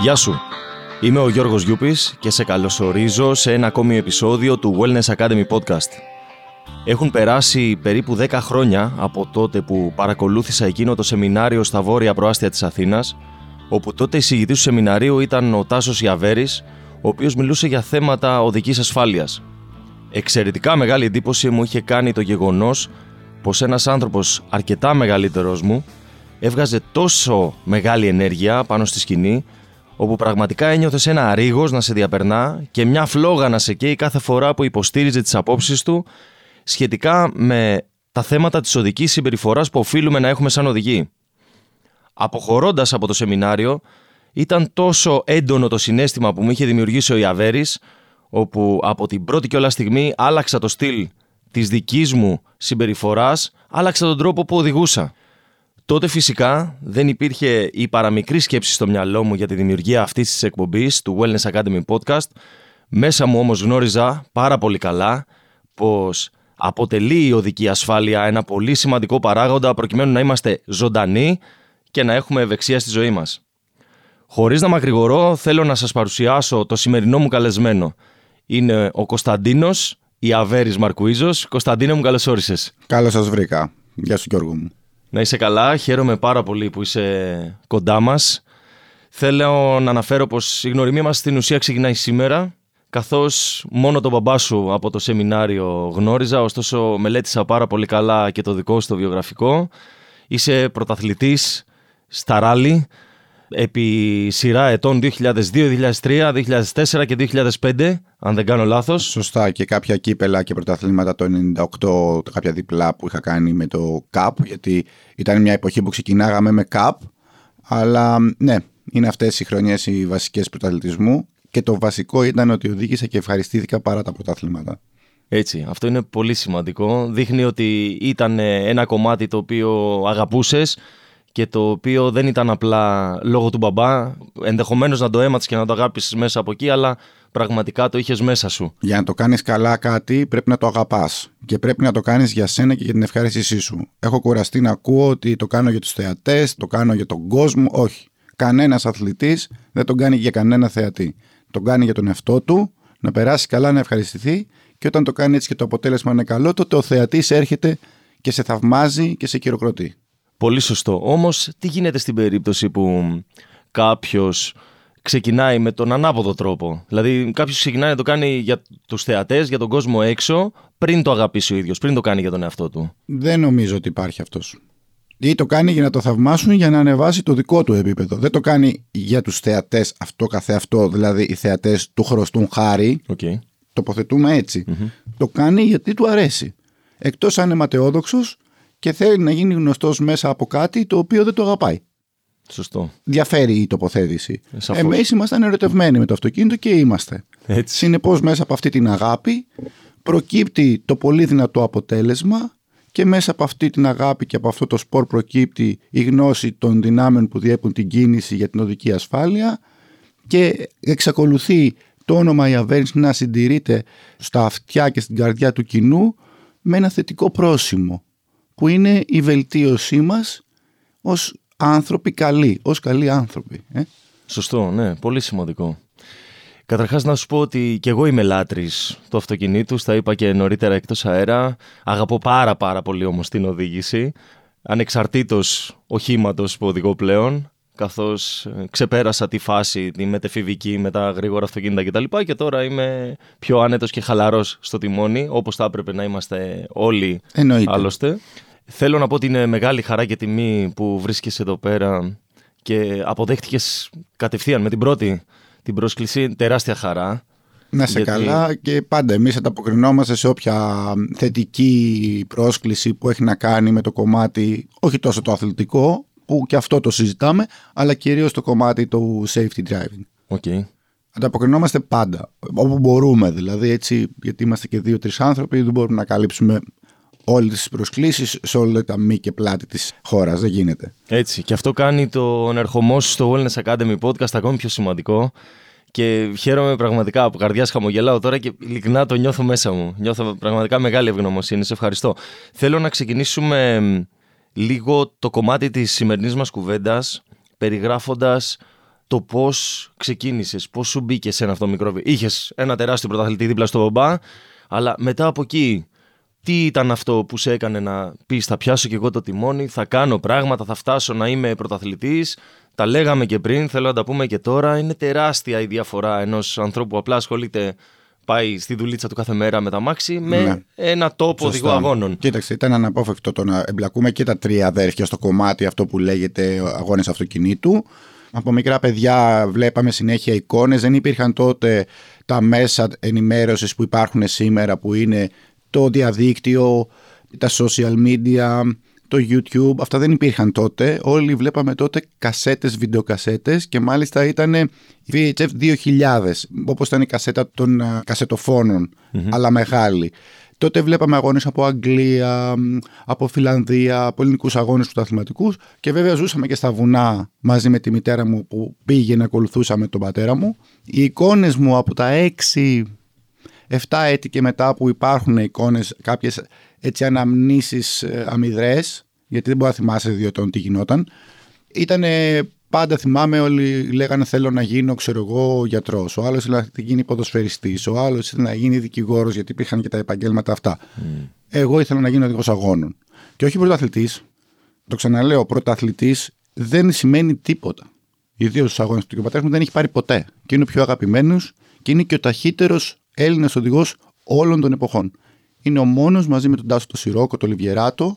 Γεια σου. Είμαι ο Γιώργος Γιούπης και σε καλωσορίζω σε ένα ακόμη επεισόδιο του Wellness Academy Podcast. Έχουν περάσει περίπου 10 χρόνια από τότε που παρακολούθησα εκείνο το σεμινάριο στα βόρεια προάστια της Αθήνας, όπου τότε εισηγητής του σεμιναρίου ήταν ο Τάσος Ιαβέρης, ο οποίος μιλούσε για θέματα οδικής ασφάλειας. Εξαιρετικά μεγάλη εντύπωση μου είχε κάνει το γεγονός πως ένας άνθρωπος αρκετά μεγαλύτερος μου έβγαζε τόσο μεγάλη ενέργεια πάνω στη σκηνή όπου πραγματικά ένιωθες ένα ρίγος να σε διαπερνά και μια φλόγα να σε καίει κάθε φορά που υποστήριζε τις απόψεις του σχετικά με τα θέματα της οδικής συμπεριφοράς που οφείλουμε να έχουμε σαν οδηγοί. Αποχωρώντας από το σεμινάριο, ήταν τόσο έντονο το συνέστημα που μου είχε δημιουργήσει ο Ιαβέρης, όπου από την πρώτη κιόλα στιγμή άλλαξα το στυλ της δικής μου συμπεριφοράς, άλλαξα τον τρόπο που οδηγούσα. Τότε φυσικά δεν υπήρχε η παραμικρή σκέψη στο μυαλό μου για τη δημιουργία αυτής της εκπομπής του Wellness Academy Podcast. Μέσα μου όμως γνώριζα πάρα πολύ καλά πως αποτελεί η οδική ασφάλεια ένα πολύ σημαντικό παράγοντα προκειμένου να είμαστε ζωντανοί και να έχουμε ευεξία στη ζωή μας. Χωρίς να μακρηγορώ, θέλω να σας παρουσιάσω το σημερινό μου καλεσμένο. Είναι ο Κωνσταντίνος Ιαβέρης Μαρκουίζος. Κωνσταντίνο μου καλώς όρισες. Καλώς σας βρήκα. Γεια σου Γιώργο μου. Να είσαι καλά, χαίρομαι πάρα πολύ που είσαι κοντά μας. Θέλω να αναφέρω πως η γνωριμία μας στην ουσία ξεκινάει σήμερα, καθώς μόνο τον μπαμπά σου από το σεμινάριο γνώριζα, ωστόσο μελέτησα πάρα πολύ καλά και το δικό σου το βιογραφικό. Είσαι πρωταθλητής στα ράλι, επί σειρά ετών 2002, 2003, 2004 και 2005, αν δεν κάνω λάθος. Σωστά και κάποια κύπελα και πρωταθλήματα το 98, κάποια διπλά που είχα κάνει με το ΚΑΠ, γιατί ήταν μια εποχή που ξεκινάγαμε με ΚΑΠ, αλλά ναι, είναι αυτές οι χρονιές οι βασικές πρωταθλητισμού και το βασικό ήταν ότι οδήγησα και ευχαριστήθηκα παρά τα πρωταθλήματα. Έτσι, αυτό είναι πολύ σημαντικό. Δείχνει ότι ήταν ένα κομμάτι το οποίο αγαπούσες και το οποίο δεν ήταν απλά λόγω του μπαμπά. Ενδεχομένως να το έμαθες και να το αγάπησες μέσα από εκεί, αλλά πραγματικά το είχες μέσα σου. Για να το κάνεις καλά κάτι, πρέπει να το αγαπάς. Και πρέπει να το κάνεις για σένα και για την ευχαρίστησή σου. Έχω κουραστεί να ακούω ότι το κάνω για τους θεατές, το κάνω για τον κόσμο. Όχι. Κανένας αθλητής δεν τον κάνει για κανένα θεατή. Τον κάνει για τον εαυτό του, να περάσει καλά, να ευχαριστηθεί και όταν το κάνει έτσι και το αποτέλεσμα είναι καλό, τότε ο θεατής έρχεται και σε θαυμάζει και σε χειροκροτεί. Πολύ σωστό. Όμως τι γίνεται στην περίπτωση που κάποιος ξεκινάει με τον ανάποδο τρόπο; Δηλαδή κάποιος ξεκινάει να το κάνει για τους θεατές, για τον κόσμο έξω, πριν το αγαπήσει ο ίδιος, πριν το κάνει για τον εαυτό του; Δεν νομίζω ότι υπάρχει αυτός. Ή το κάνει για να το θαυμάσουν για να ανεβάσει το δικό του επίπεδο. Δεν το κάνει για τους θεατές αυτό καθεαυτό, δηλαδή οι θεατές του χρωστούν χάρη. Okay. Τοποθετούμε Το κάνει γιατί του αρέσει. Εκτός αν είναι ματαιόδοξος και θέλει να γίνει γνωστός μέσα από κάτι το οποίο δεν το αγαπάει. Σωστό. Διαφέρει η τοποθέτηση. Ε, Εμείς ήμασταν ερωτευμένοι με το αυτοκίνητο και είμαστε. Συνεπώς, μέσα από αυτή την αγάπη προκύπτει το πολύ δυνατό αποτέλεσμα και μέσα από αυτή την αγάπη και από αυτό το σπορ προκύπτει η γνώση των δυνάμεων που διέπουν την κίνηση για την οδική ασφάλεια και εξακολουθεί το όνομα Ιαβέρνης να συντηρείται στα αυτιά και στην καρδιά του κοινού με ένα θετικό πρόσημο που είναι η βελτίωσή μας ως άνθρωποι καλοί, ως καλοί άνθρωποι. Ε; Σωστό, ναι, πολύ σημαντικό. Καταρχάς να σου πω ότι και εγώ είμαι λάτρης του αυτοκινήτου, τα είπα και νωρίτερα εκτός αέρα. Αγαπώ πάρα πάρα πολύ όμως την οδήγηση, ανεξαρτήτως οχήματος που οδηγώ πλέον, καθώς ε, ξεπέρασα τη φάση, τη μετεφηβική με τα γρήγορα αυτοκίνητα κτλ. Και, και τώρα είμαι πιο άνετος και χαλαρός στο τιμόνι, όπως θα έπρεπε να είμαστε όλοι Εννοείται. άλλωστε. Θέλω να πω ότι είναι μεγάλη χαρά και τιμή που βρίσκεσαι εδώ πέρα και αποδέχτηκες κατευθείαν με την πρώτη την πρόσκληση. Τεράστια χαρά. Να σε καλά και πάντα εμείς ανταποκρινόμαστε σε όποια θετική πρόσκληση που έχει να κάνει με το κομμάτι, όχι τόσο το αθλητικό, που και αυτό το συζητάμε, αλλά κυρίως το κομμάτι του safety driving. Okay. Ανταποκρινόμαστε πάντα, όπου μπορούμε δηλαδή, έτσι, γιατί είμαστε και δύο-τρεις άνθρωποι, δεν μπορούμε να καλύψουμε όλες τις προσκλήσεις σε όλα τα μη και πλάτη της χώρας. Δεν γίνεται. Έτσι. Και αυτό κάνει τον ερχομό σου στο Wellness Academy podcast ακόμη πιο σημαντικό. Και χαίρομαι πραγματικά από καρδιάς χαμογελάω τώρα και ειλικρινά το νιώθω μέσα μου. Νιώθω πραγματικά μεγάλη ευγνωμοσύνη. Σε ευχαριστώ. Θέλω να ξεκινήσουμε λίγο το κομμάτι της σημερινής μας κουβέντας περιγράφοντας το πώς ξεκίνησες, πώς σου μπήκε σε ένα αυτό μικρό βίντεο. Είχες ένα τεράστιο πρωταθλητή δίπλα στο μπαμπά, αλλά μετά από εκεί, τι ήταν αυτό που σε έκανε να πεις: Θα πιάσω και εγώ το τιμόνι, θα κάνω πράγματα, θα φτάσω να είμαι πρωταθλητής. Τα λέγαμε και πριν, θέλω να τα πούμε και τώρα. Είναι τεράστια η διαφορά ενός ανθρώπου που απλά ασχολείται πάει στη δουλίτσα του κάθε μέρα με τα μάξι με ναι. ένα τόπο οδηγό αγώνων. Κοίταξε, ήταν αναπόφευκτο το να εμπλακούμε και τα τρία αδέρφια στο κομμάτι αυτό που λέγεται αγώνες αυτοκινήτου. Από μικρά παιδιά βλέπαμε συνέχεια εικόνες, δεν υπήρχαν τότε τα μέσα ενημέρωσης που υπάρχουν σήμερα που είναι το διαδίκτυο, τα social media, το YouTube, αυτά δεν υπήρχαν τότε. Όλοι βλέπαμε τότε κασέτες, βιντεοκασέτες και μάλιστα ήταν VHF 2000, όπως ήταν η κασέτα των κασετοφωνων αλλά μεγάλη. Τότε βλέπαμε αγώνες από Αγγλία, από Φιλανδία, από ελληνικούς αγώνες του και βέβαια ζούσαμε και στα βουνά μαζί με τη μητέρα μου που πήγε να ακολουθούσαμε τον πατέρα μου. Οι εικόνες μου από τα 6, 7 έτη και μετά που υπάρχουν εικόνες, κάποιες έτσι αναμνήσεις ε, αμυδρές, γιατί δεν μπορεί να θυμάσαι δύο ετών τι γινόταν, ήταν πάντα θυμάμαι όλοι λέγανε θέλω να γίνω ξέρω εγώ γιατρός, ο άλλος ήθελε να γίνει ποδοσφαιριστής, ο άλλος ήθελε να γίνει δικηγόρος γιατί υπήρχαν και τα επαγγέλματα αυτά. Mm. Εγώ ήθελα να γίνω οδηγός αγώνων. Και όχι πρωταθλητής, το ξαναλέω, πρωταθλητής δεν σημαίνει τίποτα. Ιδίως στους αγώνες του και ο πατέρας μου δεν έχει πάρει ποτέ. Και είναι ο πιο αγαπημένος και είναι και ο ταχύτερος Έλληνα οδηγός όλων των εποχών. Είναι ο μόνος μαζί με τον Τάσο το Σιρόκο, το Λιβιεράτο,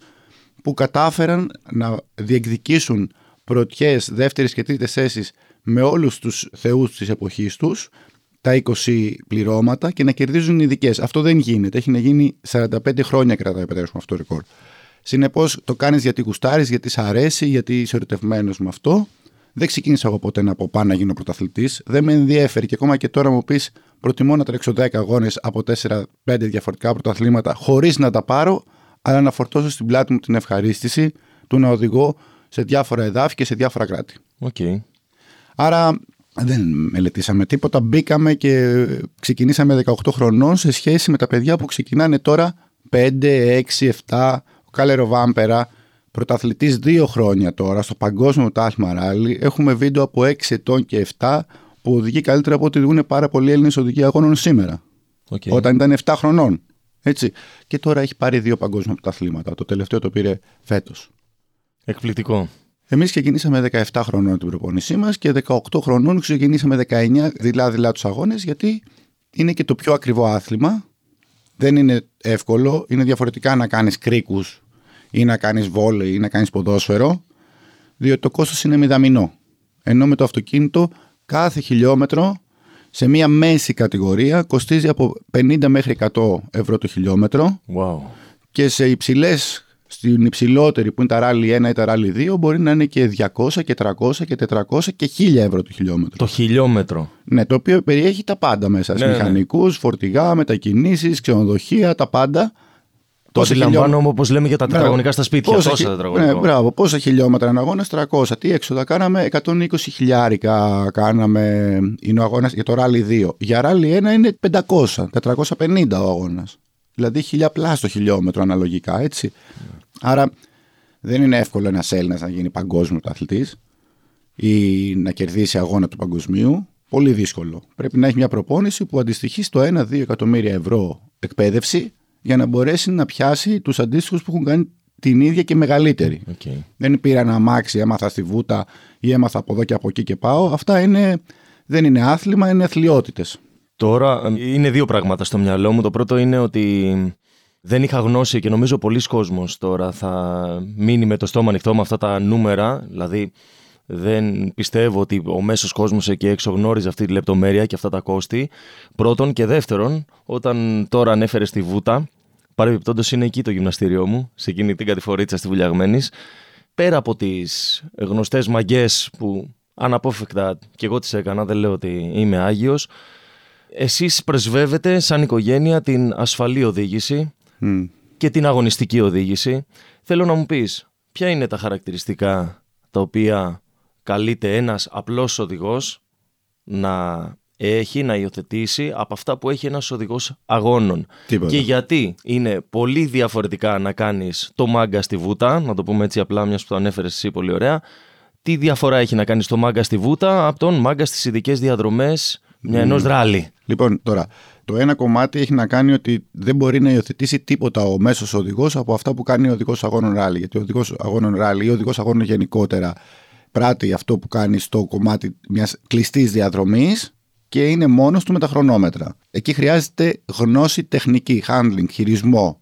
που κατάφεραν να διεκδικήσουν πρωτιές, δεύτερες και τρίτες θέσεις με όλους τους θεούς της εποχής τους, τα 20 πληρώματα και να κερδίζουν οι ειδικές. Αυτό δεν γίνεται. Έχει να γίνει 45 χρόνια κρατάει πατέρα μου αυτό το ρεκόρ. Συνεπώς το κάνεις γιατί γουστάρεις, γιατί σ' αρέσει, γιατί είσαι ερωτευμένος με αυτό. Δεν ξεκίνησα εγώ ποτέ να πω πάω να γίνω πρωταθλητής. Δεν με ενδιαφέρει και ακόμα και τώρα μου πεις προτιμώ να τρέξω 10 αγώνες από 4-5 διαφορετικά πρωταθλήματα χωρίς να τα πάρω, αλλά να φορτώσω στην πλάτη μου την ευχαρίστηση του να οδηγώ σε διάφορα εδάφη και σε διάφορα κράτη. Okay. Άρα δεν μελετήσαμε τίποτα. Μπήκαμε και ξεκινήσαμε 18 χρονών σε σχέση με τα παιδιά που ξεκινάνε τώρα 5, 6, 7. Ο Κάλερο Βάμπερα, πρωταθλητής δύο χρόνια τώρα στο Παγκόσμιο Τάχημα Ράλι. Έχουμε βίντεο από 6 ετών και 7 που οδηγεί καλύτερα από ό,τι οδηγούν πάρα πολλοί Έλληνες οδηγοί αγώνων σήμερα. Okay. Όταν ήταν 7 χρονών. Έτσι. Και τώρα έχει πάρει δύο παγκόσμια πρωταθλήματα. Το τελευταίο το πήρε φέτος. Εκπληκτικό. Εμείς ξεκινήσαμε 17 χρονών την προπόνησή μας και 18 χρονών ξεκινήσαμε 19 δειλά-δειλά τους αγώνες γιατί είναι και το πιο ακριβό άθλημα. Δεν είναι εύκολο. Είναι διαφορετικά να κάνεις κρίκους ή να κάνεις βόλεϊ ή να κάνεις ποδόσφαιρο, διότι το κόστος είναι μηδαμινό. Ενώ με το αυτοκίνητο κάθε χιλιόμετρο σε μία μέση κατηγορία κοστίζει από 50 μέχρι 100 ευρώ το χιλιόμετρο. Wow. Και σε υψηλές στην υψηλότερη που είναι τα ράλι 1 ή τα ράλι 2 μπορεί να είναι και 200 και 300 και 400 και 1000 ευρώ το χιλιόμετρο. Το χιλιόμετρο. Ναι, το οποίο περιέχει τα πάντα μέσα. Ναι, ναι. μηχανικούς, φορτηγά, μετακινήσεις, ξενοδοχεία, τα πάντα. Το αντιλαμβάνομαι όπως λέμε για τα τετραγωνικά στα σπίτια. Πόσα, τόσα τετραγωνικά. Ναι, μπράβο. Πόσα χιλιόμετρα είναι αγώνας, 300. Τι έξοδα κάναμε, 120 χιλιάρικα κάναμε. Είναι ο αγώνας για το ράλι 2. Για ράλι 1 είναι 500, 450 ο αγώνας. Δηλαδή χιλιαπλά στο χιλιόμετρο αναλογικά, έτσι. Άρα δεν είναι εύκολο ένας Έλληνας να γίνει παγκόσμιος αθλητής ή να κερδίσει αγώνα του παγκοσμίου. Πολύ δύσκολο. Πρέπει να έχει μια προπόνηση που αντιστοιχεί στο 1-2 εκατομμύρια ευρώ εκπαίδευση για να μπορέσει να πιάσει τους αντίστοιχους που έχουν κάνει την ίδια και μεγαλύτερη. Okay. Δεν πήρα ένα αμάξι, έμαθα στη βούτα ή έμαθα από εδώ και από εκεί και πάω. Αυτά είναι, δεν είναι άθλημα, είναι αθλειότητες. Τώρα είναι δύο πράγματα στο μυαλό μου. Το πρώτο είναι ότι δεν είχα γνώση και νομίζω πολλοί κόσμος τώρα θα μείνει με το στόμα ανοιχτό με αυτά τα νούμερα. Δηλαδή δεν πιστεύω ότι ο μέσος κόσμος εκεί έξω γνώριζε αυτή τη λεπτομέρεια και αυτά τα κόστη. Πρώτον και δεύτερον, όταν τώρα ανέφερε στη Βούτα, παρεμπιπτόντως είναι εκεί το γυμναστήριό μου, σε εκείνη την κατηφορίτσα στη Βουλιαγμένης, πέρα από τις γνωστές μαγκές που αναπόφευκτα και εγώ τις έκανα, δεν λέω ότι είμαι Άγιος, εσείς πρεσβεύετε σαν οικογένεια την ασφαλή οδήγηση, και την αγωνιστική οδήγηση. Θέλω να μου πεις, ποια είναι τα χαρακτηριστικά τα οποία καλείται ένας απλός οδηγός να έχει, να υιοθετήσει από αυτά που έχει ένας οδηγός αγώνων. Και γιατί είναι πολύ διαφορετικά να κάνεις το μάγκα στη βούτα, να το πούμε έτσι απλά μιας που το ανέφερες εσύ πολύ ωραία, τι διαφορά έχει να κάνεις στο μάγκα στη βούτα από τον μάγκα στις ειδικές διαδρομές μια ενός ράλι; Λοιπόν, τώρα, το ένα κομμάτι έχει να κάνει ότι δεν μπορεί να υιοθετήσει τίποτα ο μέσος οδηγός από αυτά που κάνει ο οδηγός αγώνων ράλι. Γιατί ο οδηγός αγώνων ράλι ή ο οδηγός αγώνων γενικότερα πράττει αυτό που κάνει στο κομμάτι μιας κλειστής διαδρομής και είναι μόνος του με τα χρονόμετρα. Εκεί χρειάζεται γνώση τεχνική, handling, χειρισμό.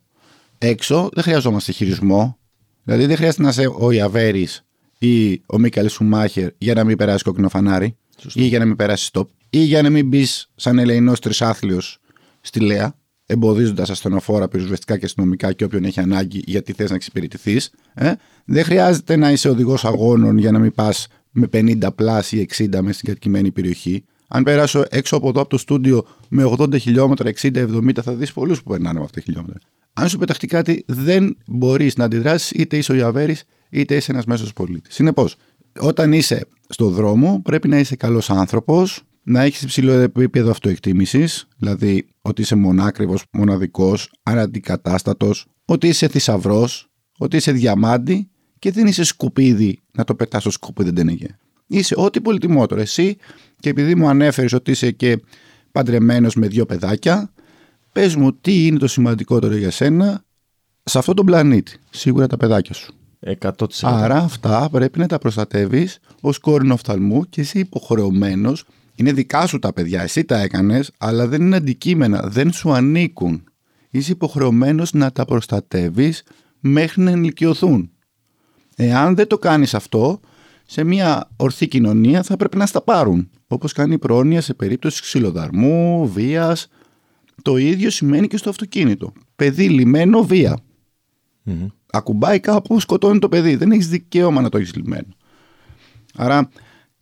Έξω δεν χρειαζόμαστε χειρισμό. Δηλαδή δεν χρειάζεται να είσαι ο Ιαβέρης ή ο Μίκαλ Σουμάχερ για να μην περάσει κόκκινο φανάρι ή για να μην περάσει stop ή για να μην μπεις σαν ελεηνός τρισάθλιος στη Λέα, εμποδίζοντας ασθενοφόρα, πυροσβεστικά και αστυνομικά και όποιον έχει ανάγκη γιατί θες να εξυπηρετηθείς. Ε; Δεν χρειάζεται να είσαι οδηγός αγώνων για να μην πας με 50 πλάσι ή 60 μέσα στην κατοικημένη περιοχή. Αν περάσω έξω από εδώ από το στούντιο με 80 χιλιόμετρα, 60-70, θα δεις πολλούς που περνάνε με αυτά τα χιλιόμετρα. Αν σου πεταχτεί κάτι, δεν μπορείς να αντιδράσεις είτε είσαι ο Ιαβέρης είτε είσαι ένας μέσος πολίτης. Συνεπώς, όταν είσαι στο δρόμο, πρέπει να είσαι καλός άνθρωπος, να έχεις υψηλό επίπεδο αυτοεκτίμησης, δηλαδή ότι είσαι μονάκριβος, μοναδικός, αναντικατάστατος, ότι είσαι θησαυρός, ότι είσαι διαμάντη και δεν είσαι σκουπίδι να το πετάς στο σκουπίδι δεν είναι. Είσαι ό,τι πολυτιμότερο. Εσύ και επειδή μου ανέφερες ότι είσαι και παντρεμένος με δύο παιδάκια, πες μου τι είναι το σημαντικότερο για σένα σε αυτόν τον πλανήτη. Σίγουρα τα παιδάκια σου. 100%. Άρα αυτά πρέπει να τα προστατεύεις ως κόρηνο οφθαλμού και είσαι υποχρεωμένος. Είναι δικά σου τα παιδιά, εσύ τα έκανες, αλλά δεν είναι αντικείμενα, δεν σου ανήκουν. Είσαι υποχρεωμένος να τα προστατεύεις μέχρι να ενηλικιωθούν. Εάν δεν το κάνεις αυτό, σε μια ορθή κοινωνία θα πρέπει να στα πάρουν. Όπως κάνει η πρόνοια σε περίπτωση ξυλοδαρμού, βίας. Το ίδιο σημαίνει και στο αυτοκίνητο. Παιδί λιμένο, βία ακουμπάει κάπου, σκοτώνει το παιδί. Δεν έχεις δικαίωμα να το έχεις λυμμένο. Άρα,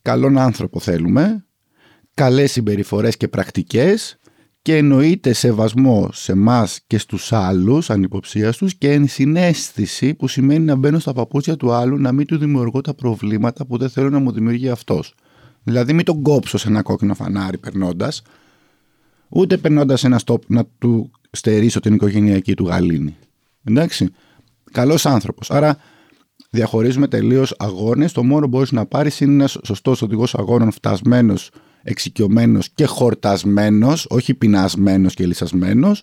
καλόν άνθρωπο θέλουμε, καλές συμπεριφορές και πρακτικές και εννοείται σεβασμό σε εμάς και στους άλλους ανυποψίαστους και ενσυναίσθηση που σημαίνει να μπαίνω στα παπούτσια του άλλου να μην του δημιουργώ τα προβλήματα που δεν θέλω να μου δημιουργεί αυτός. Δηλαδή μην τον κόψω σε ένα κόκκινο φανάρι περνώντας, ούτε περνώντας ένα στόπ να του στερήσω την οικογενειακή του γαλήνη. Εντάξει. Καλός άνθρωπος. Άρα διαχωρίζουμε τελείως αγώνες. Το μόνο που μπορείς να πάρεις είναι ένας σωστός οδηγός αγώνων φτασμένος, εξοικειωμένος και χορτασμένος, όχι πεινασμένος και λυσασμένο.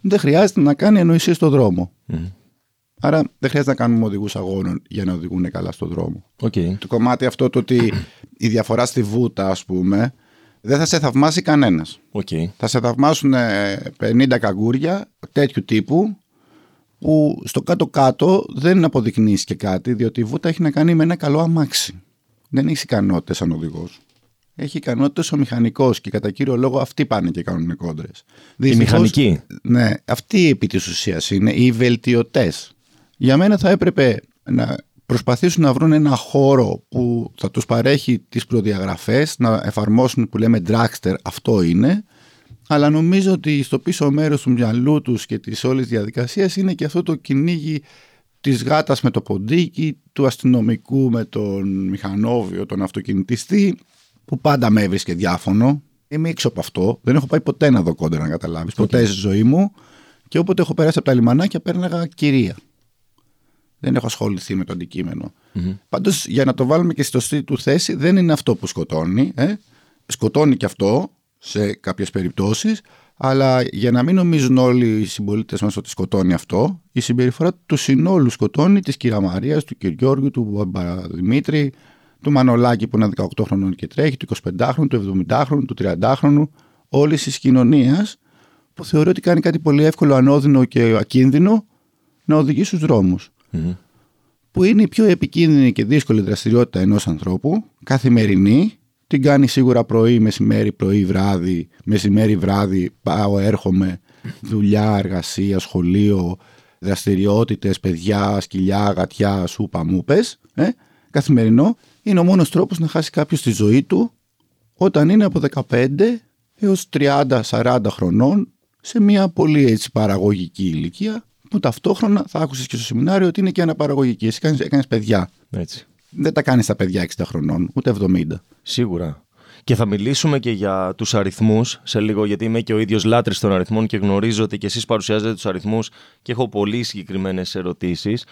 Δεν χρειάζεται να κάνει ανοησίες στον δρόμο. Άρα δεν χρειάζεται να κάνουμε οδηγούς αγώνων για να οδηγούν καλά στον δρόμο. Okay. Το κομμάτι αυτό το ότι η διαφορά στη βούτα, ας πούμε, δεν θα σε θαυμάσει κανένας. Okay. Θα σε θαυμάσουν 50 καγκούρια τέτοιου τύπου που στο κάτω-κάτω δεν αποδεικνύεις και κάτι, διότι η βούτα έχει να κάνει με ένα καλό αμάξι. Δεν έχεις ικανότητες σαν οδηγός. Έχει ικανότητες ο μηχανικός και κατά κύριο λόγο αυτοί πάνε και κάνουν κόντρες. Οι μηχανικοί. Ναι, αυτοί επί της ουσίας είναι οι βελτιωτές. Για μένα θα έπρεπε να προσπαθήσουν να βρουν ένα χώρο που θα τους παρέχει τις προδιαγραφές, να εφαρμόσουν που λέμε dragster, αυτό είναι, αλλά νομίζω ότι στο πίσω μέρος του μυαλού τους και της όλης διαδικασίας είναι και αυτό το κυνήγι της γάτας με το ποντίκι, του αστυνομικού με τον μηχανόβιο, τον αυτοκινητιστή, που πάντα με έβρισκε διάφωνο. Είμαι έξω από αυτό. Δεν έχω πάει ποτέ να δω κόντρα να καταλάβεις. Ποτέ στη ζωή μου. Και όποτε έχω περάσει από τα λιμανάκια, πέρναγα κυρία. Δεν έχω ασχοληθεί με το αντικείμενο. Mm-hmm. Πάντως, για να το βάλουμε και στη σωστή του θέση, δεν είναι αυτό που σκοτώνει. Ε; Σκοτώνει και αυτό, σε κάποιες περιπτώσεις, αλλά για να μην νομίζουν όλοι οι συμπολίτες μας ότι σκοτώνει αυτό, η συμπεριφορά του συνόλου σκοτώνει της κυρία Μαρίας, του κ. Γιώργου, του Δημήτρη, του Μανολάκη που είναι 18 χρονών και τρέχει, του 25χρονου, του 70χρονου, του 30χρονου, όλης της κοινωνίας που θεωρεί ότι κάνει κάτι πολύ εύκολο, ανώδυνο και ακίνδυνο να οδηγεί στους δρόμους. Που είναι η πιο επικίνδυνη και δύσκολη δραστηριότητα ενός ανθρώπου, καθημερινή, την κάνει σίγουρα πρωί, μεσημέρι, πρωί, βράδυ, μεσημέρι, βράδυ, πάω, έρχομαι, δουλειά, εργασία, σχολείο, δραστηριότητες, παιδιά, σκυλιά, γατιά, σούπα, μούπες. Ε, καθημερινό. Είναι ο μόνος τρόπος να χάσει κάποιος τη ζωή του όταν είναι από 15 έως 30-40 χρονών σε μια πολύ έτσι παραγωγική ηλικία που ταυτόχρονα θα άκουσες και στο σεμινάριο ότι είναι και αναπαραγωγική. Εσύ έκανες παιδιά. Έτσι δεν τα κάνεις στα παιδιά 60 χρονών, ούτε 70. Σίγουρα. Και θα μιλήσουμε και για τους αριθμούς σε λίγο, γιατί είμαι και ο ίδιος λάτρης των αριθμών και γνωρίζω ότι και εσείς παρουσιάζετε τους αριθμούς και έχω πολύ συγκεκριμένες ερωτήσεις.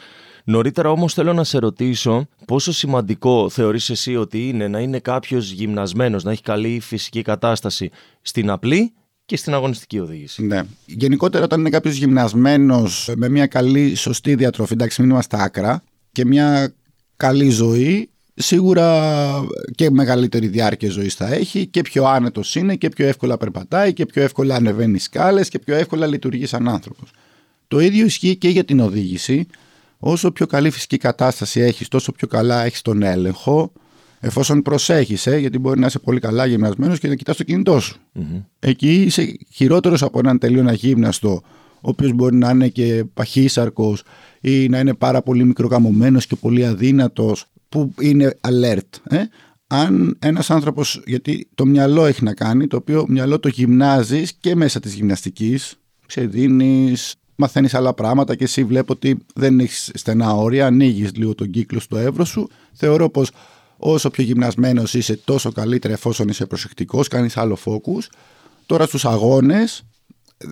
Νωρίτερα όμως θέλω να σε ρωτήσω πόσο σημαντικό θεωρείς εσύ ότι είναι να είναι κάποιος γυμνασμένος, να έχει καλή φυσική κατάσταση στην απλή και στην αγωνιστική οδήγηση. Ναι. Γενικότερα, όταν είναι κάποιος γυμνασμένος με μια καλή, σωστή διατροφή, εντάξει, μην είμαστε άκρα, και μια καλή ζωή, σίγουρα και μεγαλύτερη διάρκεια ζωής θα έχει και πιο άνετος είναι και πιο εύκολα περπατάει και πιο εύκολα ανεβαίνει σκάλες και πιο εύκολα λειτουργεί σαν άνθρωπος. Το ίδιο ισχύει και για την οδήγηση. Όσο πιο καλή φυσική κατάσταση έχεις, τόσο πιο καλά έχεις τον έλεγχο, εφόσον προσέχεις, ε, γιατί μπορεί να είσαι πολύ καλά γυμνασμένος και να κοιτάς το κινητό σου. Mm-hmm. Εκεί είσαι χειρότερος από έναν τελείω αγύμναστο, ο οποίος μπορεί να είναι και παχύσαρκος ή να είναι πάρα πολύ μικροκαμωμένος και πολύ αδύνατος, που είναι alert. Ε; Αν ένας άνθρωπος, γιατί το μυαλό έχει να κάνει, το οποίο μυαλό το γυμνάζεις και μέσα της γυμναστικής, ξεδίνεις, μαθαίνεις άλλα πράγματα και εσύ βλέπω ότι δεν έχεις στενά όρια, ανοίγεις λίγο τον κύκλο στο εύρος σου. Θεωρώ πως όσο πιο γυμνασμένος είσαι τόσο καλύτερα εφόσον είσαι προσεκτικός, κάνεις άλλο focus. Τώρα στους αγώνες,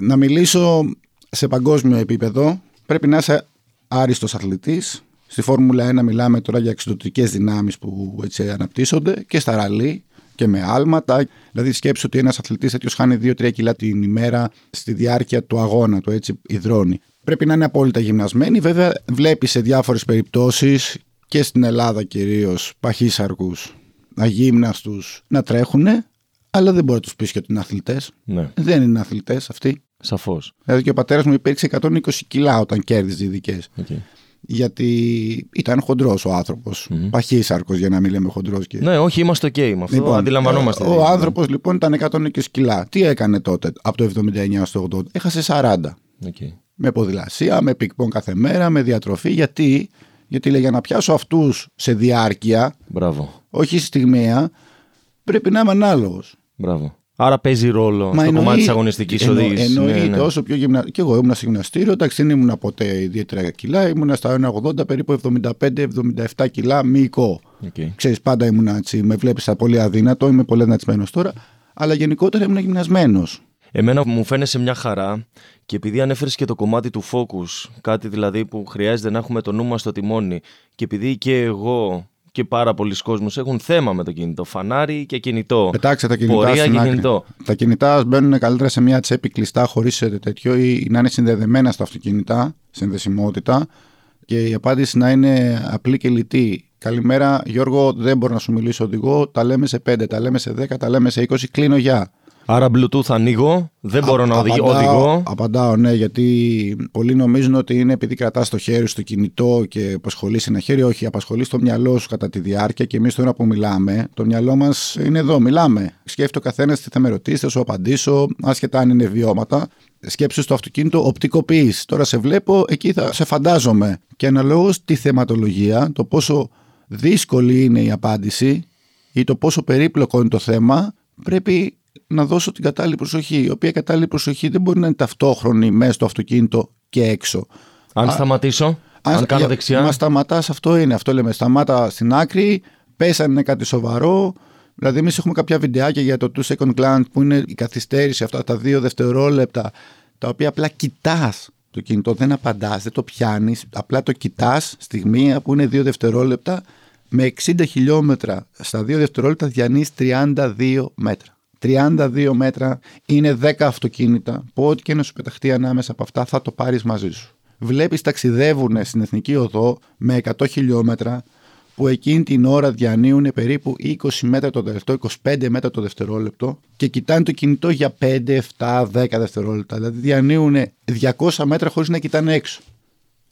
να μιλήσω σε παγκόσμιο επίπεδο, πρέπει να είσαι άριστος αθλητής, Στη Φόρμουλα 1 μιλάμε τώρα για εξωτερικές δυνάμεις που έτσι αναπτύσσονται και στα ραλί και με άλματα. Δηλαδή, σκέψου ότι ένας αθλητής τέτοιος χάνει 2-3 κιλά την ημέρα στη διάρκεια του αγώνα του, έτσι υδρώνει. Πρέπει να είναι απόλυτα γυμνασμένοι. Βέβαια, βλέπει σε διάφορες περιπτώσεις και στην Ελλάδα κυρίως παχύσαρκους, αγύμναστου να τρέχουν, αλλά δεν μπορεί να τους πεις και ότι είναι αθλητές. Ναι. Δεν είναι αθλητές αυτοί. Σαφώς. Δηλαδή και ο πατέρας μου υπήρξε 120 κιλά όταν κέρδιζε ειδικές. Okay γιατί ήταν χοντρός ο άνθρωπος. Mm-hmm. Παχύσαρκος, για να μην λέμε χοντρός. Και... Ναι, όχι, είμαστε OK με αυτό. Λοιπόν, αντιλαμβανόμαστε. Ο, ο άνθρωπος λοιπόν ήταν 120 κιλά. Τι έκανε τότε από το 79 στο 80, έχασε 40. Okay. Με ποδηλασία, με πικπον κάθε μέρα, με διατροφή. Γιατί, γιατί λέει για να πιάσω αυτούς σε διάρκεια, Μπράβο. όχι στιγμία, πρέπει να είμαι ανάλογος. Μπράβο. Άρα παίζει ρόλο Μα στο κομμάτι της αγωνιστικής οδήγησης. Εννοείται, ναι, ναι. όσο πιο γυμνα... Και εγώ ήμουν σε γυμναστήριο, εντάξει, δεν ήμουν ποτέ ιδιαίτερα κιλά, ήμουν στα 1,80 περίπου 75-77 κιλά μυϊκό. Okay. Ξέρεις, πάντα ήμουν έτσι, με βλέπεις πολύ αδύνατο, είμαι πολύ δυνατισμένο τώρα, αλλά γενικότερα ήμουν γυμνασμένος. Εμένα μου φαίνεσαι μια χαρά και επειδή ανέφερες και το κομμάτι του focus, κάτι δηλαδή που χρειάζεται να έχουμε το νου μας στο τιμόνι, και επειδή και εγώ και πάρα πολλοί κόσμοι έχουν θέμα με το κινητό. Φανάρι και κινητό. Πετάξτε τα κινητά Πορεία και κινητό. Τα κινητά μπαίνουν καλύτερα σε μια τσέπη κλειστά χωρίς τέτοιο ή να είναι συνδεδεμένα στα αυτοκίνητα, συνδεσιμότητα. Και η απάντηση να είναι απλή και λιτή. Καλημέρα, Γιώργο, δεν μπορώ να σου μιλήσω οδηγό. Τα λέμε σε 5, τα λέμε σε 10, τα λέμε σε 20. Κλείνω γεια. Άρα Bluetooth ανοίγω, δεν μπορώ να απαντάω, οδηγώ. Απαντάω, ναι, γιατί πολλοί νομίζουν ότι είναι επειδή κρατάς το χέρι στο κινητό και απασχολείς ένα χέρι. Όχι, απασχολείς το μυαλό σου κατά τη διάρκεια και εμείς τώρα που μιλάμε, το μυαλό μας είναι εδώ, μιλάμε. Σκέφτεται ο καθένας τι θα με ρωτήσει, θα σου απαντήσω, άσχετα αν είναι βιώματα. Σκέψου στο αυτοκίνητο, οπτικοποιείς. Τώρα σε βλέπω, εκεί θα σε φαντάζομαι. Και αναλόγως τη θεματολογία, το πόσο δύσκολη είναι η απάντηση ή το πόσο περίπλοκο είναι το θέμα, πρέπει να δώσω την κατάλληλη προσοχή, η οποία κατάλληλη προσοχή δεν μπορεί να είναι ταυτόχρονη μέσα στο αυτοκίνητο και έξω. Αν σταματήσω, αν, κάνω δεξιά. Μα σταματάς, αυτό είναι. Αυτό λέμε. Σταμάτα στην άκρη, πέσανε είναι κάτι σοβαρό. Δηλαδή, εμείς έχουμε κάποια βιντεάκια για το 2 second glance που είναι η καθυστέρηση, αυτά τα δύο δευτερόλεπτα, τα οποία απλά κοιτάς το κινητό, δεν απαντάς, δεν το πιάνεις, απλά το κοιτάς στιγμή που είναι δύο δευτερόλεπτα. Με 60 χιλιόμετρα στα δύο δευτερόλεπτα διανύεις 32 μέτρα. 32 μέτρα είναι 10 αυτοκίνητα που ό,τι και να σου πεταχτεί ανάμεσα από αυτά θα το πάρεις μαζί σου. Βλέπεις ταξιδεύουν στην Εθνική Οδό με 100 χιλιόμετρα που εκείνη την ώρα διανύουν περίπου 20 μέτρα το δευτερόλεπτο, 25 μέτρα το δευτερόλεπτο και κοιτάνε το κινητό για 5, 7, 10 δευτερόλεπτα. Δηλαδή διανύουν 200 μέτρα χωρίς να κοιτάνε έξω.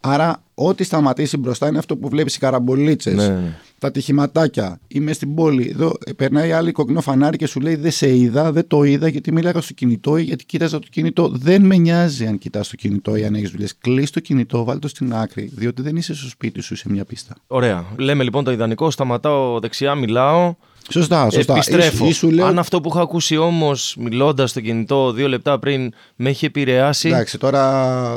Άρα, ό,τι σταματήσει μπροστά είναι αυτό που βλέπεις οι καραμπολίτσες, ναι, ναι. τα τυχηματάκια. Είμαι στην πόλη. Εδώ περνάει άλλη κοκκινό φανάρι και σου λέει Δεν σε είδα, δεν το είδα γιατί μίλαγα στο κινητό ή γιατί κοίταζα το κινητό. Δεν με νοιάζει αν κοιτάς το κινητό ή αν έχεις δουλειές. Κλείσει το κινητό, βάλει το στην άκρη, διότι δεν είσαι στο σπίτι σου σε μια πίστα. Ωραία. Λέμε λοιπόν το ιδανικό, σταματάω δεξιά, μιλάω. Σωστά, σωστά. Επιστρέφω. λέω... Αν αυτό που είχα ακούσει όμως, μιλώντας στο κινητό δύο λεπτά πριν, με έχει επηρεάσει. Εντάξει, τώρα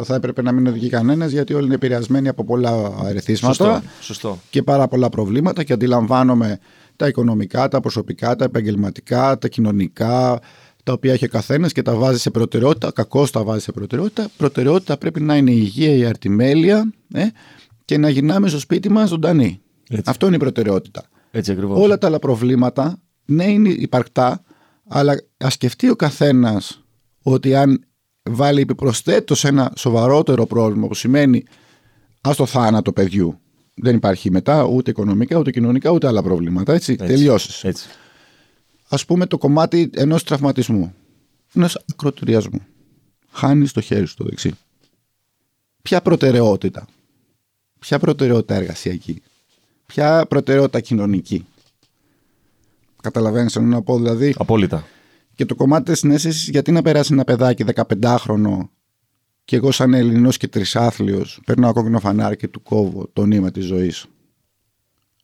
θα έπρεπε να μην οδηγεί κανένας, γιατί όλοι είναι επηρεασμένοι από πολλά αριθμίσματα σωστό, σωστό. και πάρα πολλά προβλήματα. Και αντιλαμβάνομαι τα οικονομικά, τα προσωπικά, τα επαγγελματικά, τα κοινωνικά, τα οποία έχει ο καθένας και τα βάζει σε προτεραιότητα. Κακώς τα βάζει σε προτεραιότητα. Προτεραιότητα πρέπει να είναι η υγεία, η αρτιμέλεια ε, και να γυρνάμε στο σπίτι μας ζωντανοί. Αυτό είναι η προτεραιότητα. Έτσι ακριβώς. Όλα τα άλλα προβλήματα, ναι, είναι υπαρκτά, αλλά ας σκεφτεί ο καθένας ότι αν βάλει επιπροσθέτως ένα σοβαρότερο πρόβλημα που σημαίνει ας το θάνατο παιδιού. Δεν υπάρχει μετά ούτε οικονομικά, ούτε κοινωνικά, ούτε άλλα προβλήματα. Έτσι, έτσι τελειώσεις. Α πούμε το κομμάτι ενός τραυματισμού, ενός ακροτηριασμού. Χάνει το χέρι σου το δεξί. Ποια προτεραιότητα, ποια προτεραιότητα εργασιακή, ποια προτεραιότητα κοινωνική; Καταλαβαίνεις να πω δηλαδή. Απόλυτα. Και το κομμάτι της συνέστησης, γιατί να περάσει ένα παιδάκι 15χρονο και εγώ, σαν Ελληνό και τρισάθλιος, παίρνω κόκκινο φανάρι και του κόβω το νήμα της ζωής.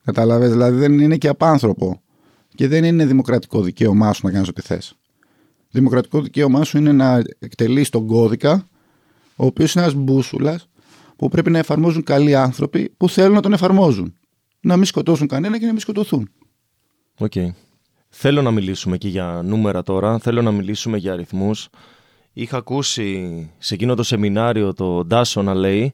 Καταλαβαίνετε, δηλαδή δεν είναι και απάνθρωπο. Και δεν είναι δημοκρατικό δικαίωμά σου να κάνεις ό,τι θες. Δημοκρατικό δικαίωμά σου είναι να εκτελείς τον κώδικα, ο οποίος είναι ένας μπούσουλας που πρέπει να εφαρμόζουν καλοί άνθρωποι που θέλουν να τον εφαρμόζουν. Να μην σκοτώσουν κανένα και να μην σκοτωθούν. OK. Okay. Θέλω να μιλήσουμε και για νούμερα τώρα. Θέλω να μιλήσουμε για αριθμούς. Είχα ακούσει σε εκείνο το σεμινάριο το Ντάσο να λέει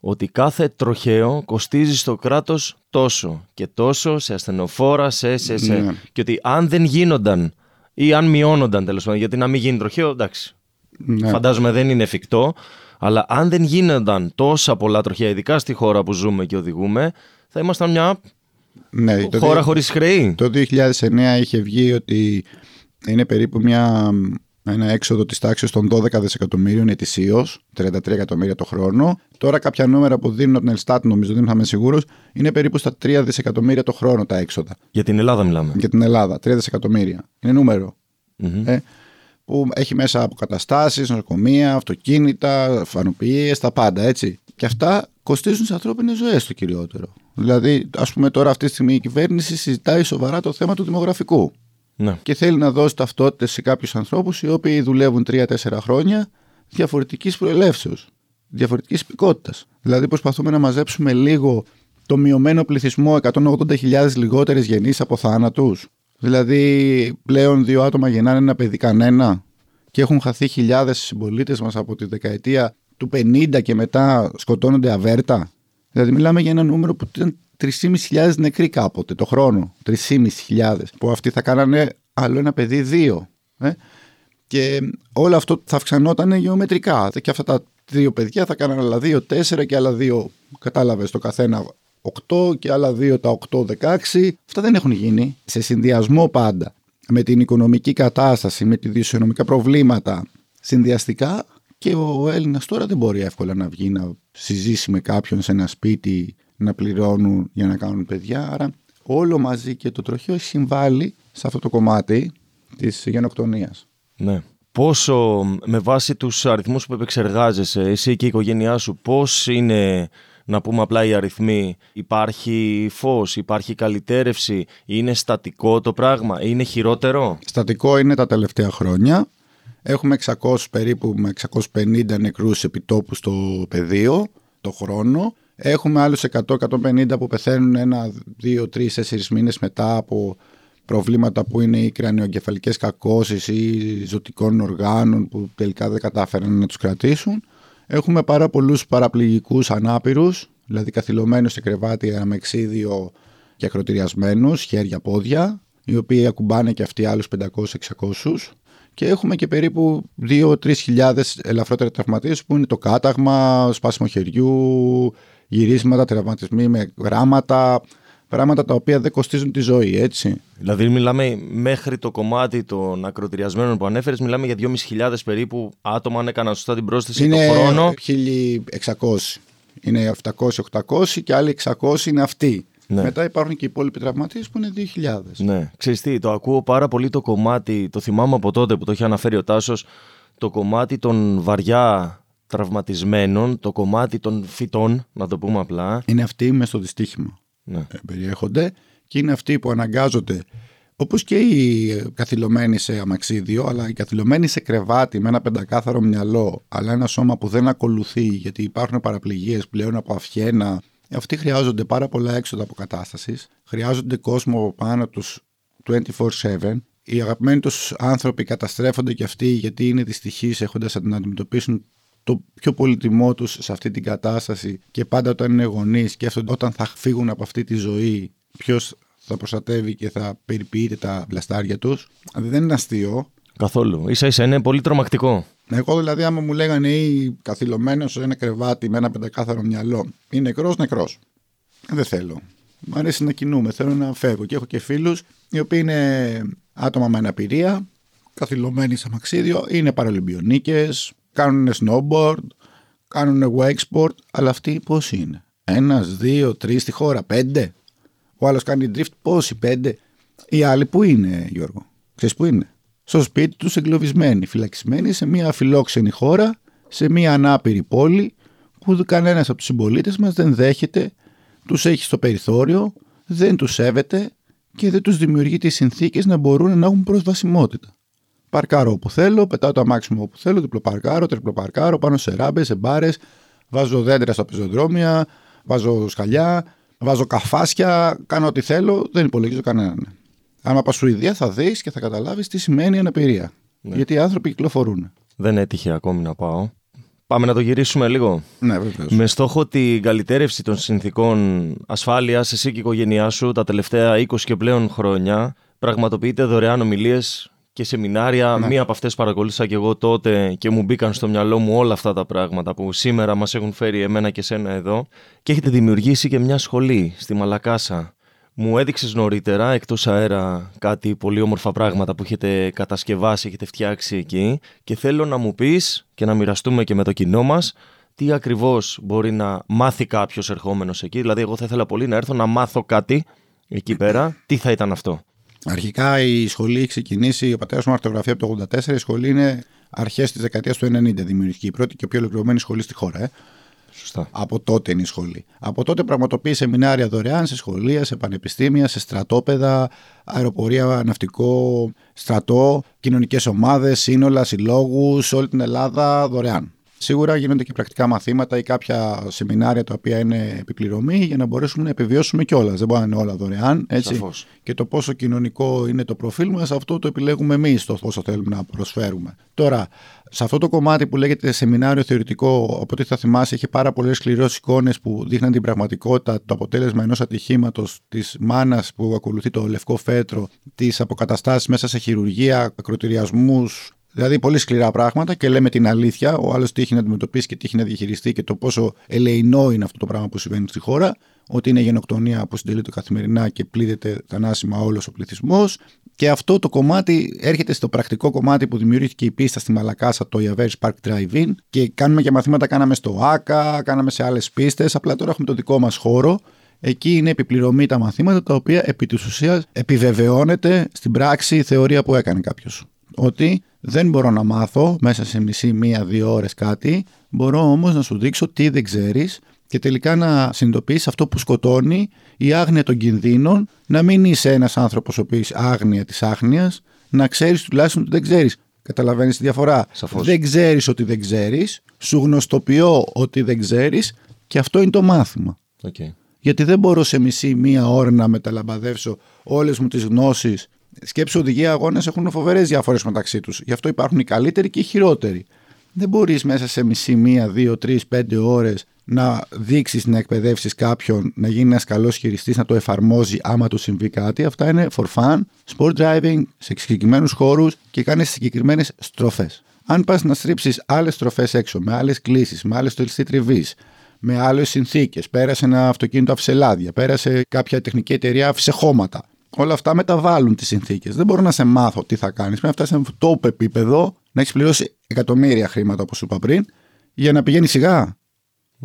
ότι κάθε τροχαίο κοστίζει στο κράτος τόσο και τόσο σε ασθενοφόρα, σε, σε, σε. Ναι. Και ότι αν δεν γίνονταν ή αν μειώνονταν τέλος πάντων, γιατί να μην γίνει τροχαίο, εντάξει, ναι. φαντάζομαι δεν είναι εφικτό, αλλά αν δεν γίνονταν τόσα πολλά τροχαία, ειδικά στη χώρα που ζούμε και οδηγούμε, θα ήμασταν μια ναι, χώρα χωρίς χρέη. Το 2009 είχε βγει ότι είναι περίπου μια ένα έξοδο της τάξης των 12 δισεκατομμύριων ετησίως, 33 εκατομμύρια το χρόνο. Τώρα κάποια νούμερα που δίνουν από την Ελστάτ, νομίζω δεν θα είμαι σίγουρος, είναι περίπου στα 3 δισεκατομμύρια το χρόνο τα έξοδα. Για την Ελλάδα μιλάμε. Για την Ελλάδα, 3 δισεκατομμύρια. Είναι νούμερο. Mm-hmm. Ε, που έχει μέσα αποκαταστάσεις, νοσοκομεία, αυτοκίνητα, φανοποιίε, τα πάντα έτσι. Και αυτά κοστίζουν τι ανθρώπινες ζωές το κυριότερο. Δηλαδή, ας πούμε, τώρα αυτή τη στιγμή η κυβέρνηση συζητάει σοβαρά το θέμα του δημογραφικού. Ναι. Και θέλει να δώσει ταυτότητες σε κάποιους ανθρώπους οι οποίοι δουλεύουν 3-4 χρόνια διαφορετικής προελεύσεως, διαφορετικής υπηκότητας. Δηλαδή, προσπαθούμε να μαζέψουμε λίγο το μειωμένο πληθυσμό 180.000 λιγότερες γεννήσεις από θάνατους. Δηλαδή, πλέον δύο άτομα γεννάνε ένα παιδί κανένα και έχουν χαθεί χιλιάδες συμπολίτες μας από τη δεκαετία του 50 και μετά σκοτώνονται αβέρτα. Δηλαδή, μιλάμε για ένα νούμερο που ήταν 3.500 νεκροί κάποτε το χρόνο. 3.500 που αυτοί θα κάνανε άλλο ένα παιδί δύο. Ε; Και όλο αυτό θα αυξανόταν γεωμετρικά. Και αυτά τα δύο παιδιά θα κάνανε άλλα δύο, τέσσερα και άλλα δύο. Κατάλαβες το καθένα 8 και άλλα δύο τα 8, 16. Αυτά δεν έχουν γίνει. Σε συνδυασμό πάντα με την οικονομική κατάσταση, με τη δημοσιονομικά προβλήματα συνδυαστικά και ο Έλληνας τώρα δεν μπορεί εύκολα να βγει να συζήσει με κάποιον σε ένα σπίτι να πληρώνουν για να κάνουν παιδιά. Άρα όλο μαζί και το τροχείο έχει συμβάλει σε αυτό το κομμάτι της γενοκτονίας. Ναι. Πόσο με βάση τους αριθμούς που επεξεργάζεσαι εσύ και η οικογένειά σου πώς είναι να πούμε απλά οι αριθμοί. Υπάρχει φως, υπάρχει καλυτέρευση είναι στατικό το πράγμα, είναι χειρότερο; Στατικό είναι τα τελευταία χρόνια. Έχουμε 600 περίπου με 650 νεκρούς επιτόπου στο πεδίο το χρόνο. Έχουμε άλλους 100-150 που πεθαίνουν ένα, δύο, τρεις, τέσσερις μήνες μετά από προβλήματα που είναι οι κρανιογκεφαλικές κακώσεις ή ζωτικών οργάνων που τελικά δεν κατάφεραν να τους κρατήσουν. Έχουμε πάρα πολλούς παραπληγικούς ανάπηρους, δηλαδή καθυλωμένους σε κρεβάτι αμεξίδιο και ακροτηριασμένους, χέρια, πόδια, οι οποίοι ακουμπάνε και αυτοί άλλους 500-600 και έχουμε και περίπου 2-3 χιλιάδες ελαφρότερα τραυματίες που είναι το κάταγμα, σπάσιμο χεριού, γυρίσματα, τραυματισμοί με γράμματα, πράγματα τα οποία δεν κοστίζουν τη ζωή, έτσι. Δηλαδή, μιλάμε μέχρι το κομμάτι των ακροτηριασμένων που ανέφερες, μιλάμε για 2.500 περίπου άτομα, αν έκαναν σωστά την πρόσθεση είναι το χρόνο. 1.600. Είναι 700-800 και άλλοι 600 είναι αυτοί. Ναι. Μετά υπάρχουν και οι υπόλοιποι τραυματίες που είναι 2.000. Ναι. Ξέρεις τι, το ακούω πάρα πολύ το κομμάτι, το θυμάμαι από τότε που το είχε αναφέρει ο Τάσος, το κομμάτι των βαριά τραυματισμένων, το κομμάτι των φυτών, να το πούμε απλά. Είναι αυτοί μες στο δυστύχημα. Ναι. Ε, περιέχονται και είναι αυτοί που αναγκάζονται Όπως και οι καθυλωμένοι σε αμαξίδιο, αλλά οι καθυλωμένοι σε κρεβάτι με ένα πεντακάθαρο μυαλό, αλλά ένα σώμα που δεν ακολουθεί γιατί υπάρχουν παραπληγίες πλέον από αυχένα. Αυτοί χρειάζονται πάρα πολλά έξοδα αποκατάσταση, χρειάζονται κόσμο πάνω τους 24-7. Οι αγαπημένοι τους άνθρωποι καταστρέφονται και αυτοί γιατί είναι δυστυχείς έχοντας να αντιμετωπίσουν το πιο πολύτιμό τους σε αυτή την κατάσταση και πάντα όταν είναι γονείς σκέφτονται όταν θα φύγουν από αυτή τη ζωή, ποιος θα προστατεύει και θα περιποιείται τα βλαστάρια τους. Δηλαδή δεν είναι αστείο. Καθόλου. σα ίσα είναι πολύ τρομακτικό. Εγώ δηλαδή, άμα μου λέγανε ή καθυλωμένος σε ένα κρεβάτι με ένα πεντακάθαρο μυαλό ή νεκρός, νεκρός. Δεν θέλω. Μου αρέσει να κινούμε, θέλω να φεύγω. Και έχω και φίλους οι οποίοι είναι άτομα με αναπηρία, καθυλωμένοι σε μαξίδιο, είναι παραλυμπιονίκε, κάνουν snowboard, κάνουν wakesport, αλλά αυτοί πώ είναι; Ένας, δύο, τρεις στη χώρα, πέντε; Ο άλλος κάνει drift, πόσοι, πέντε; Οι άλλοι που είναι, Γιώργο; Ξέρεις που είναι; Στο σπίτι τους εγκλωβισμένοι, φυλακισμένοι σε μια αφιλόξενη χώρα, σε μια ανάπηρη πόλη, που κανένας από τους συμπολίτες μας δεν δέχεται, τους έχει στο περιθώριο, δεν τους σέβεται και δεν τους δημιουργεί τις συνθήκες να μπορούν να έχουν προσβασιμότητα. Παρκάρω όπου θέλω, πετάω το αμάξι μου όπου θέλω, διπλοπαρκάρω, τριπλοπαρκάρω, πάνω σε ράμπες, σε μπάρες, βάζω δέντρα στα πεζοδρόμια, βάζω σκαλιά, βάζω καφάσια, κάνω ό,τι θέλω, δεν υπολογίζω κανέναν. Αν πας Σουηδία θα δεις και θα καταλάβεις τι σημαίνει αναπηρία. Ναι. Γιατί οι άνθρωποι κυκλοφορούν. Δεν έτυχε ακόμη να πάω. Πάμε να το γυρίσουμε λίγο. Ναι, βεβαίως. Με στόχο την καλυτέρευση των συνθήκων ασφάλειας, εσύ και η οικογένειά σου τα τελευταία 20 και πλέον χρόνια πραγματοποιείτε δωρεάν ομιλίες και σεμινάρια. Ναι. Μία από αυτές παρακολούθησα και εγώ τότε και μου μπήκαν στο μυαλό μου όλα αυτά τα πράγματα που σήμερα μας έχουν φέρει εμένα και σένα εδώ. Και έχετε δημιουργήσει και μια σχολή στη Μαλακάσα. Μου έδειξες νωρίτερα εκτός αέρα κάτι πολύ όμορφα πράγματα που έχετε κατασκευάσει, έχετε φτιάξει εκεί. Και θέλω να μου πεις και να μοιραστούμε και με το κοινό μας τι ακριβώς μπορεί να μάθει κάποιος ερχόμενος εκεί. Δηλαδή, εγώ θα ήθελα πολύ να έρθω να μάθω κάτι εκεί πέρα. Τι θα ήταν αυτό; Αρχικά η σχολή έχει ξεκινήσει, ο πατέρας μου αρτογραφεί από το 1984. Η σχολή είναι αρχές της δεκαετίας του 90 δημιουργική. Η πρώτη και πιο ολοκληρωμένη σχολή στη χώρα. Ε. Σωστά. Από τότε είναι η σχολή. Από τότε πραγματοποιεί σεμινάρια δωρεάν σε σχολεία, σε πανεπιστήμια, σε στρατόπεδα, αεροπορία, ναυτικό, στρατό, κοινωνικές ομάδες, σύνολα, συλλόγους, σε όλη την Ελλάδα δωρεάν. Σίγουρα γίνονται και πρακτικά μαθήματα ή κάποια σεμινάρια τα οποία είναι επιπληρωμή για να μπορέσουμε να επιβιώσουμε κιόλας. Δεν μπορεί να είναι όλα δωρεάν. Έτσι. Σαφώς. Και το πόσο κοινωνικό είναι το προφίλ μας, αυτό το επιλέγουμε εμείς το πόσο θέλουμε να προσφέρουμε. Τώρα, σε αυτό το κομμάτι που λέγεται σεμινάριο θεωρητικό, από ό,τι θα θυμάσαι, είχε πάρα πολλές σκληρές εικόνες που δείχναν την πραγματικότητα, το αποτέλεσμα ενός ατυχήματος της μάνας που ακολουθεί το λευκό φέτρο, τις αποκαταστάσεις μέσα σε χειρουργία, ακροτηριασμούς, Δηλαδή πολύ σκληρά πράγματα και λέμε την αλήθεια. Ο άλλος τι έχει να αντιμετωπίσει και τι έχει να διαχειριστεί και το πόσο ελεηνό είναι αυτό το πράγμα που συμβαίνει στη χώρα. Ότι είναι γενοκτονία που συντελείται καθημερινά και πλήττεται θανάσιμα όλος ο πληθυσμός. Και αυτό το κομμάτι έρχεται στο πρακτικό κομμάτι που δημιουργήθηκε η πίστα στη Μαλακάσα, το Ιαβέρι Park Drive-In. Και κάνουμε και μαθήματα, κάναμε στο ΆΚΑ, κάναμε σε άλλες πίστες. Απλά τώρα έχουμε το δικό μας χώρο. Εκεί είναι επιπληρωμή τα μαθήματα τα οποία επί της ουσίας επιβεβαιώνεται στην πράξη η θεωρία που έκανε κάποιος. Ότι δεν μπορώ να μάθω μέσα σε μισή, μία, δύο ώρες κάτι. Μπορώ όμως να σου δείξω τι δεν ξέρεις και τελικά να συνειδητοποιήσει αυτό που σκοτώνει η άγνοια των κινδύνων, να μην είσαι ένας άνθρωπος ο οποίος άγνοια της άγνοιας, να ξέρεις τουλάχιστον ότι δεν ξέρεις. Καταλαβαίνεις τη διαφορά; Σαφώς. Δεν ξέρεις ότι δεν ξέρεις, σου γνωστοποιώ ότι δεν ξέρεις και αυτό είναι το μάθημα. Okay. Γιατί δεν μπορώ σε μισή μία ώρα να μεταλαμπαδεύσω όλες μου τις γνώσεις Σκέψου οδηγοί αγώνες έχουν φοβερές διαφορές μεταξύ τους. Γι' αυτό υπάρχουν οι καλύτεροι και οι χειρότεροι. Δεν μπορείς μέσα σε μισή, μία, δύο, τρεις, πέντε ώρες να δείξεις να εκπαιδεύσεις κάποιον να γίνει ένας καλός χειριστής, να το εφαρμόζει άμα του συμβεί κάτι. Αυτά είναι for fun, sport driving, σε συγκεκριμένους χώρους και κάνεις συγκεκριμένες στροφές. Αν πας να στρίψεις άλλες στροφές έξω, με άλλες κλήσεις, με άλλες στολιστή τριβής, με άλλες συνθήκες, πέρασε ένα αυτοκίνητο αυσελάδια, πέρασε κάποια τεχνική εταιρεία άφησε χώματα όλα αυτά μεταβάλλουν τις συνθήκες. Δεν μπορώ να σε μάθω τι θα κάνεις. Πρέπει να φτάσεις σε αυτό το επίπεδο, να έχεις πληρώσει εκατομμύρια χρήματα, όπως είπα πριν, για να πηγαίνει σιγά.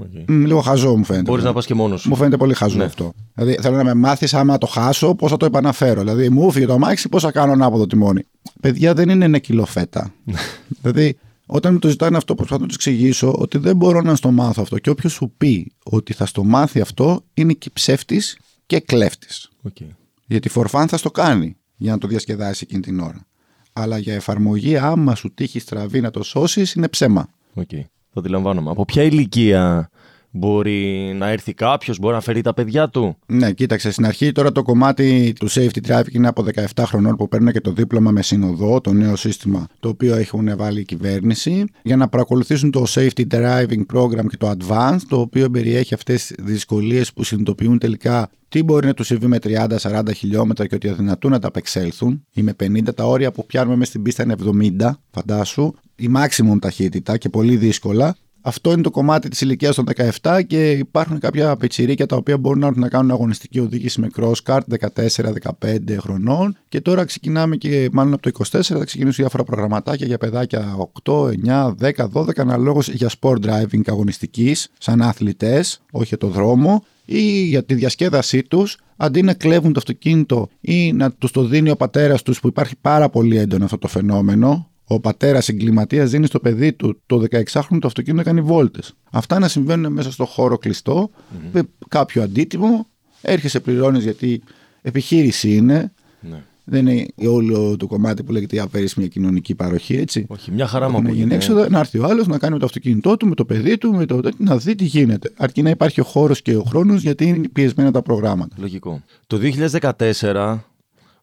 Okay. λίγο χαζό μου φαίνεται. Μπορείς να πας και μόνος Μου φαίνεται πολύ χαζό ναι. αυτό. Δηλαδή θέλω να με μάθεις άμα το χάσω, πώς θα το επαναφέρω. Δηλαδή μου φύγει το αμάξι, πώς θα κάνω ανάποδο τιμόνι. Παιδιά δεν είναι ένα κιλό φέτα. δηλαδή όταν μου το ζητάνε αυτό, προσπαθώ να τους εξηγήσω ότι δεν μπορώ να στο μάθω αυτό. Και όποιος σου πει ότι θα στο μάθει αυτό, είναι και ψεύτης και κλέφτης. Okay. Γιατί φορφάν θα στο κάνει για να το διασκεδάσει εκείνη την ώρα. Αλλά για εφαρμογή, άμα σου τύχει στραβή να το σώσεις, είναι ψέμα. OK. Okay. Το αντιλαμβάνομαι. Από ποια ηλικία Μπορεί να έρθει κάποιος, μπορεί να φέρει τα παιδιά του. Ναι, κοίταξε. Στην αρχή τώρα το κομμάτι του safety driving είναι από 17 χρονών που παίρνουν και το δίπλωμα με συνοδό, το νέο σύστημα το οποίο έχουν βάλει η κυβέρνηση, για να παρακολουθήσουν το safety driving program και το advanced, το οποίο περιέχει αυτές τις δυσκολίες που συνειδητοποιούν τελικά τι μπορεί να τους συμβεί με 30-40 χιλιόμετρα και ότι αδυνατούν να τα απεξέλθουν, ή με 50 τα όρια που πιάνουμε μέσα στην πίστα είναι 70, φαντάσου, η maximum ταχύτητα και πολύ δύσκολα. Αυτό είναι το κομμάτι της ηλικίας των 17 και υπάρχουν κάποια πιτσιρίκια τα οποία μπορούν να κάνουν αγωνιστική οδήγηση με crosscart 14-15 χρονών. Και τώρα ξεκινάμε και μάλλον από το 24 θα ξεκινήσουν διάφορα προγραμματάκια για παιδάκια 8, 9, 10, 12 αναλόγως για sport driving αγωνιστικής, σαν αθλητές, όχι για το δρόμο ή για τη διασκέδασή τους, αντί να κλέβουν το αυτοκίνητο ή να τους το δίνει ο πατέρας τους, που υπάρχει πάρα πολύ έντονο αυτό το φαινόμενο, ο πατέρας εγκληματίας δίνει στο παιδί του το 16χρονο το αυτοκίνητο να κάνει βόλτες. Αυτά να συμβαίνουν μέσα στο χώρο κλειστό, mm-hmm. με κάποιο αντίτιμο. Έρχεσαι, πληρώνεις γιατί επιχείρηση είναι. Ναι. Δεν είναι όλο το κομμάτι που λέγεται για μια κοινωνική παροχή, έτσι. Όχι, μια χαρά μου γίνει έξοδο, να έρθει ο άλλος να κάνει με το αυτοκίνητό του, με το παιδί του, με το, να δει τι γίνεται. Αρκεί να υπάρχει ο χώρος και ο χρόνος, γιατί είναι πιεσμένα τα προγράμματα. Λογικό. Το 2014